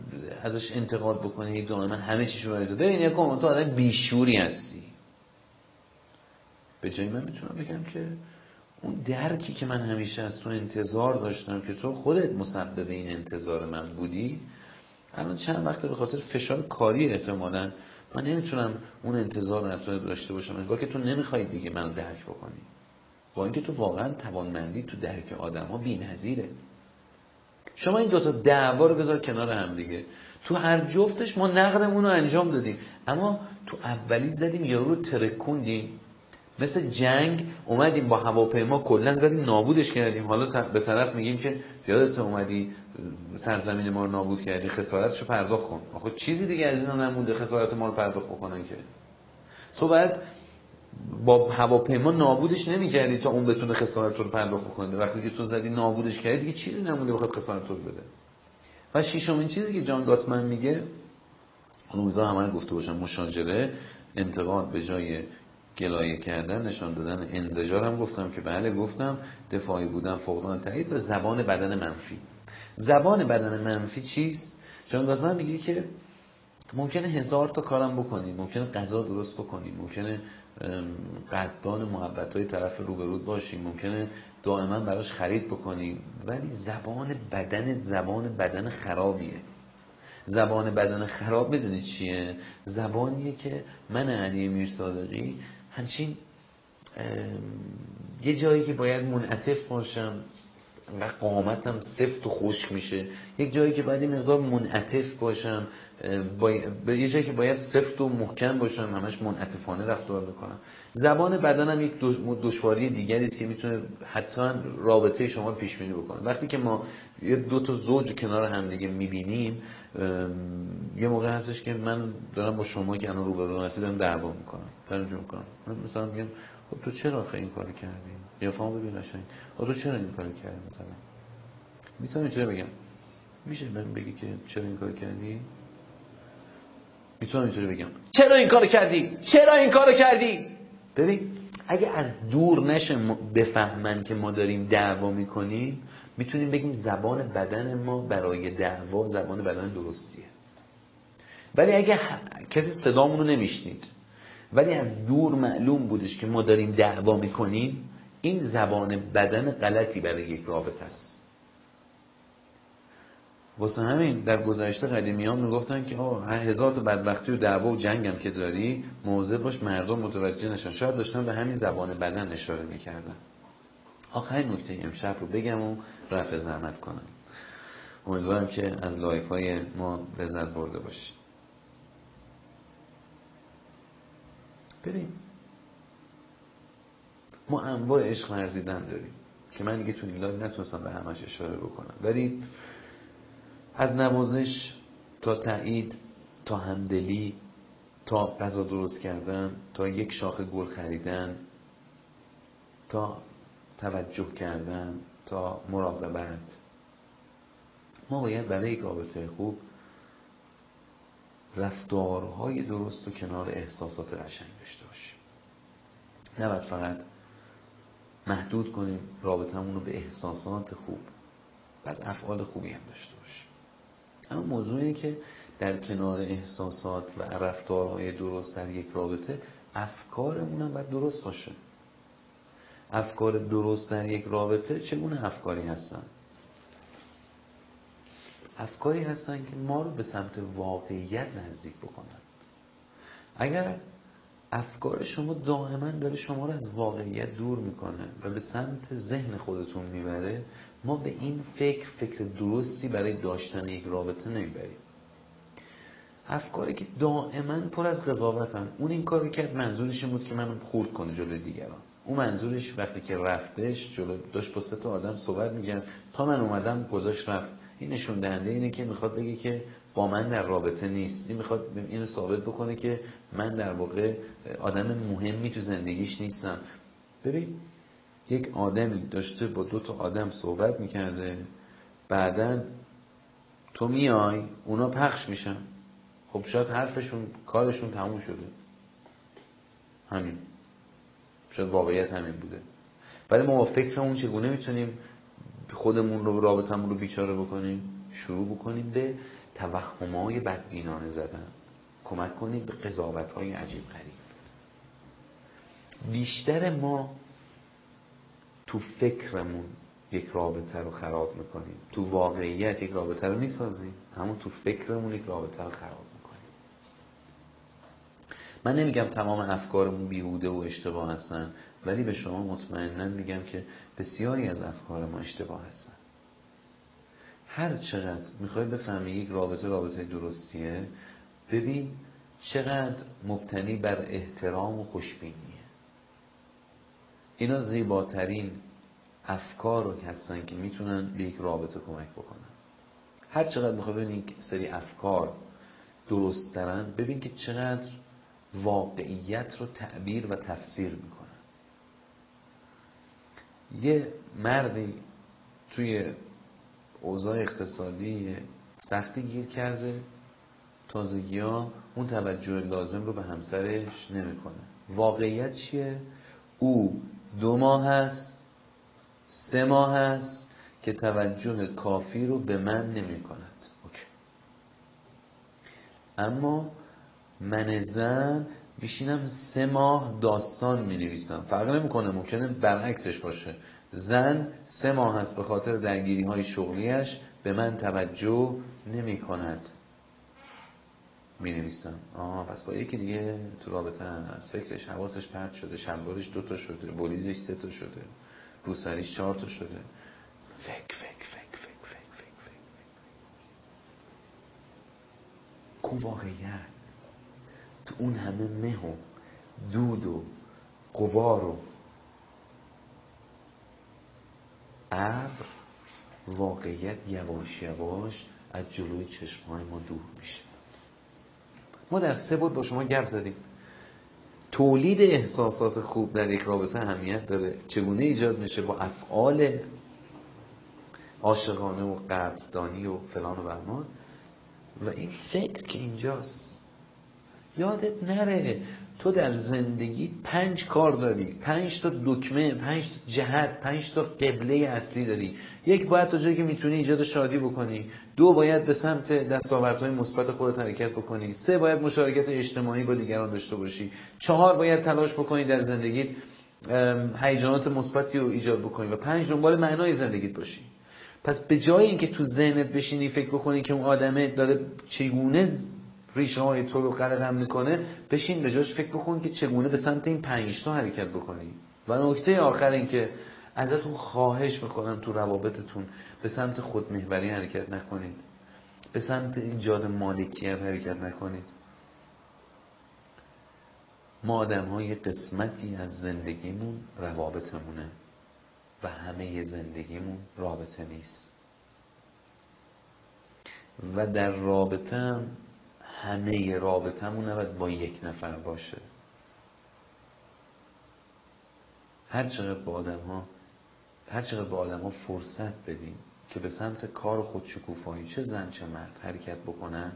ازش انتقاد بکنی دائما همه چیش رو بریزه ببین یکم تو آدم بیشوری هستی. به جای من می‌تونم بگم که اون درکی که من همیشه از تو انتظار داشتم که تو خودت مسبب این انتظار من بودی الان چند وقت به خاطر فشار کاری احتمالا من نمی‌تونم اون انتظار رو داشته باشم. انگار که تو نمی‌خوای دیگه منو درک بکنی. با اینکه تو واقعا توانمندی تو درک آدم ها بی نظیره. شما این دوتا دعوا رو بذار کنار هم دیگه. تو هر جفتش ما نقدمون رو انجام دادیم. اما تو اولی زدیم یارو رو ترکوندیم. مثل جنگ اومدیم با هواپیما کلا زدیم نابودش کردیم. حالا به طرف میگیم که یادت اومدی سرزمین ما رو نابود کردی خسارتشو پرداخت کن. آخه چیزی دیگه از اینا نمونده خسارت ما رو پرداخت بکنن که. تو بعد با هواپیما نابودش نمی‌کردی تا اون بتونه خسارت رو پرداخت بکنه. وقتی که تو زدی نابودش کردی دیگه چیزی نمونده بخواد خسارت رو بده. و ششمین چیزی که جان گاتمن میگه امیدوارم همه گفته باشم مشاجره انتقاد به جای گلایه کردن نشان دادن انزجار هم گفتم که بله گفتم دفاعی بودن فقدان تایید و زبان بدن منفی. زبان بدن منفی چیست؟ چون من میگه که ممکنه هزار تا کارم بکنی ممکنه غذا درست بکنی ممکنه قدردان محبت های طرف روبرود باشی ممکنه دائما براش خرید بکنی ولی زبان بدن زبان بدن خرابیه. زبان بدن خراب بدونید چیه؟ زبانیه که من علی میر صادقی همچین یه جایی که باید منعطف باشم. و قامتم سفت و خشک میشه. یک جایی که باید مقدار منعطف باشم به یه جایی که باید سفت و محکم باشم همش منعطفانه رفتار بکنم زبان بدنم یک دشواری دیگری است که می‌تونه حتی رابطه شما پیش بینی بکنه. وقتی که ما یه دو تا زوج کنار هم دیگه می‌بینیم یه موقع هستش که من دارم با شما که الان روبرو هستی دارم دعوا می‌کنم. می‌کنم. مثلا میگم خب تو چرا این کاری کردی؟ یا فهم ببین قشنگ. تو چرا این کاری کردی مثلا؟ می‌تونم چرا بگم؟ میشه من بگی که چرا این کار کردی؟ می‌تونم اینطوری بگم؟ چرا این کار کردی؟ چرا این کار کردی؟ ببین اگه از دور نشه بفهمن که ما داریم دعوا می‌کنیم می‌تونیم بگیم زبان بدن ما برای دعوا زبان بدن درستیه. ولی اگه کسی صدامون نمیشنید ولی از دور معلوم بودش که ما داریم دعوا می‌کنیم این زبان بدن غلطی برای یک رابط است واسه همین در گذشته قدیمی ها می‌گفتن که آه هزار تا بدبختی و دعوا و جنگ هم که داری موضع باش مردم متوجه نشن. شاید داشتن به همین زبان بدن اشاره می‌کردن. آخرین نکته امشب رو بگم و رفع زحمت کنم. امیدوارم که از live های ما لذت برده باشید. بریم. ما انواع عشق ورزیدن داریم که من دیگه تو این live نتونستم به همش اشاره بکنم. ولی از نوازش تا تایید تا همدلی تا غذا درست کردن تا یک شاخه گل خریدن تا توجه کردن تا مراقبت. ما باید برای یک رابطه خوب رفتارهای درست و کنار احساسات قشنگ داشته باشیم. نباید فقط محدود کنیم رابطمون رو به احساسات خوب بعد افعال خوبی هم داشته باشیم. اما موضوعی که در کنار احساسات و رفتارهای درست در یک رابطه افکارمون هم باید درست باشه. افکار درست در یک رابطه چگونه افکاری هستن؟ افکاری هستن که ما رو به سمت واقعیت نزدیک بکنن. اگر افکار شما دائما داره شما رو از واقعیت دور می‌کنه و به سمت ذهن خودتون می‌بره. ما به این فکر فکر درستی برای داشتن یک رابطه نمی‌بریم. افکاری که دائما پر از قضاوتن. اون این کار کرد منظورش بود که منو خورد کنه جلوی دیگران. اون منظورش وقتی که رفتش جلو داشت با سه آدم صحبت می‌کرد. تا من اومدم گذاشت رفت. این نشون دهنده اینه که می‌خواد بگه که من در رابطه نیست. این می‌خواد اینو ثابت بکنه که من در واقع آدم مهمی تو زندگیش نیستم. ببین یک آدمی داشته با دو تا آدم صحبت می‌کرده بعدا تو میای اونا پخش میشن. خب شاید حرفشون کارشون تموم شده. همین. شاید واقعیت همین بوده. ولی ما فکرمون چگونه می‌تونیم خودمون رو رابطمون رو بیچاره بکنیم شروع بکنیم به توهمای بدبینانه زدن. کمک کنیم به قضاوت های عجیب غریب. بیشتر ما تو فکرمون یک رابطه رو خراب می‌کنیم. تو واقعیت یک رابطه رو می‌سازیم همون تو فکرمون یک رابطه رو خراب می‌کنیم. من نمیگم تمام افکارمون بیهوده و اشتباه هستن ولی به شما مطمئنا میگم که بسیاری از افکار ما اشتباه هستن. هر چقدر می‌خوای بفهمی یک رابطه رابطه درستیه ببین چقدر مبتنی بر احترام و خوشبینیه. اینا زیباترین افکار رو هستن که می‌تونن به یک رابطه کمک بکنن. هر چقدر می‌خوای ببین سری افکار درست دارن ببین که چقدر واقعیت رو تعبیر و تفسیر می‌کنن. یه مردی توی اوضاع اقتصادی سختی گیر کرده. تازگی ها اون توجه لازم رو به همسرش نمی‌کنه. واقعیت چیه؟ او دو ماه هست سه ماه هست که توجه کافی رو به من نمی کند اما من زن میشینم سه ماه داستان می نویسم فرق نمی‌کنه ممکنه برعکسش باشه. زن سه ماه هست به خاطر درگیری های شغلیش به من توجه نمی کند می نویسم آه پس با یکی دیگه تو رابطه از فکرش حواسش پرت شده شلوارش دوتا شده بولیزش سه تا شده روسریش چهار تا شده. فکر فکر فکر فکر فکر فکر فکر کو واقعیت تو اون همه مه و دود و قبار و ابر واقعیت یواش یواش از جلوی چشمهای ما دور میشه. ما در سه بود با شما گپ زدیم. تولید احساسات خوب در یک رابطه اهمیت داره. چگونه ایجاد میشه با افعال عاشقانه و قدردانی و فلان و برمان و این فکر که اینجاست. یادت نره. تو در زندگی پنج کار داری. پنج تا دکمه پنج تا جهت پنج تا قبله اصلی داری. یک باید تا جایی که می‌تونی ایجاد شادی بکنی. دو باید به سمت دستاوردهای مثبت خودت حرکت بکنی. سه باید مشارکت اجتماعی با دیگران داشته باشی. چهار باید تلاش بکنی در زندگیت هیجانات مثبتی رو ایجاد بکنی و پنج دنبال معنای زندگیت باشی. پس به جای اینکه تو ذهنت بشینی فکر بکنی که اون آدمه داره چگونه ریشه های تو رو قلقم می‌کنه بشین به جاش فکر بکن که چگونه به سمت این پنج تا حرکت بکنی. و نکته آخر این که ازتون خواهش می‌کنم تو روابطتون به سمت خودمهوری حرکت نکنید. به سمت ایجاد مالکیت حرکت نکنید. ما آدم های قسمتی از زندگیمون روابطمونه و همه زندگیمون رابطه نیست. و در رابطه همه رابطمون نباید با یک نفر باشه. هر چقدر با آدم ها هر چقدر با آدم ها فرصت بدیم که به سمت کار خود شکوفایی چه زن چه مرد حرکت بکنن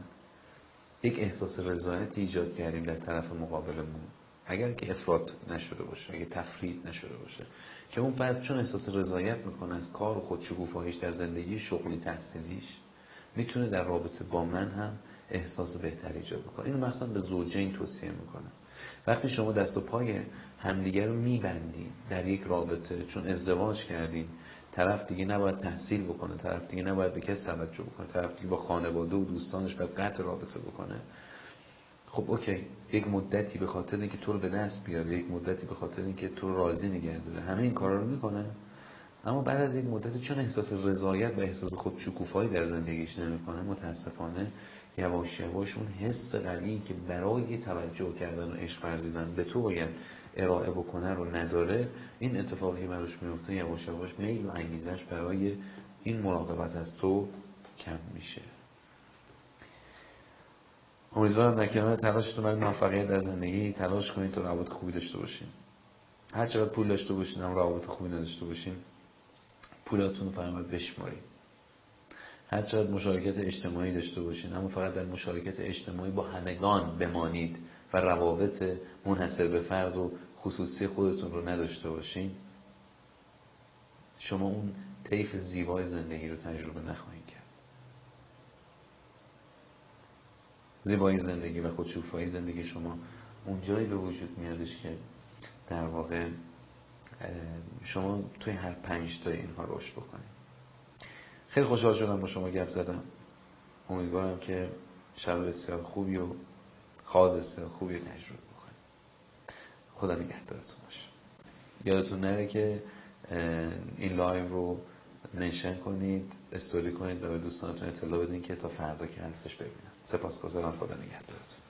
یک احساس رضایتی ایجاد کردیم در طرف مقابلمون. اگر که افراد نشده باشه اگه تفرید نشده باشه که اون فرد چون احساس رضایت می‌کنه از کار و خودشکوفاییش در زندگی شغلی تحصیلیش می‌تونه در رابطه با من هم احساس بهتری ایجاد بکنه اینو مثلا به زوجین توصیه می‌کنم. وقتی شما دست و پای همدیگه رو میبندید در یک رابطه چون ازدواج کردین طرف دیگه نباید تحصیل بکنه طرف دیگه نباید به کس توجه بکنه طرف دیگه با خانواده و دوستانش باید قطع رابطه بکنه. خب اوکی. یک مدتی به خاطر اینکه تو رو به دست بیاره یک مدتی به خاطر اینکه تو رو راضی نگه داره. همه این کارا رو می‌کنه. اما بعد از یک مدتی چون احساس رضایت و احساس خود شکوفایی در زندگیش نمی‌کنه متاسفانه یواش یواش اون حس قوی که برای توجه کردن و عشق ورزیدن به تو باید ارائه بکنه رو نداره این اتفاقی که براش میفته یواش یواش میل و انگیزش برای این مراقبت از تو کم میشه. امیدوارم در کنار تلاشتون برای موفقیت در زندگی تلاش کنید تا روابط خوبی داشته باشین. هر چقدر پول داشته باشین هم روابط خوبی نداشته باشین پولاتون رو فقط بشمارید. هر چقدر مشارکت اجتماعی داشته باشین. اما فقط در مشارکت اجتماعی با همگان بمانید و روابط منحصر به فرد و خصوصی خودتون رو نداشته باشین. شما اون طیف زیبای زندگی رو تجربه نخواهید کرد. زیبایی زندگی و خودشوفایی زندگی شما اون جایی به وجود میادش که در واقع شما توی هر پنج تا اینها رشد بکنید. خیلی خوشحال شدم با شما گپ زدم. امیدوارم که شب بسیار خوبی و خواب بسیار خوبی تجربه بکنید خدا نگهدارتون باشه. یادتون نره که این live رو mention کنید استوری کنید و به دوستانتون اطلاع بدین که تا فردا که هستش ببینن. سپاسگزارم. خدا نگهدارتون.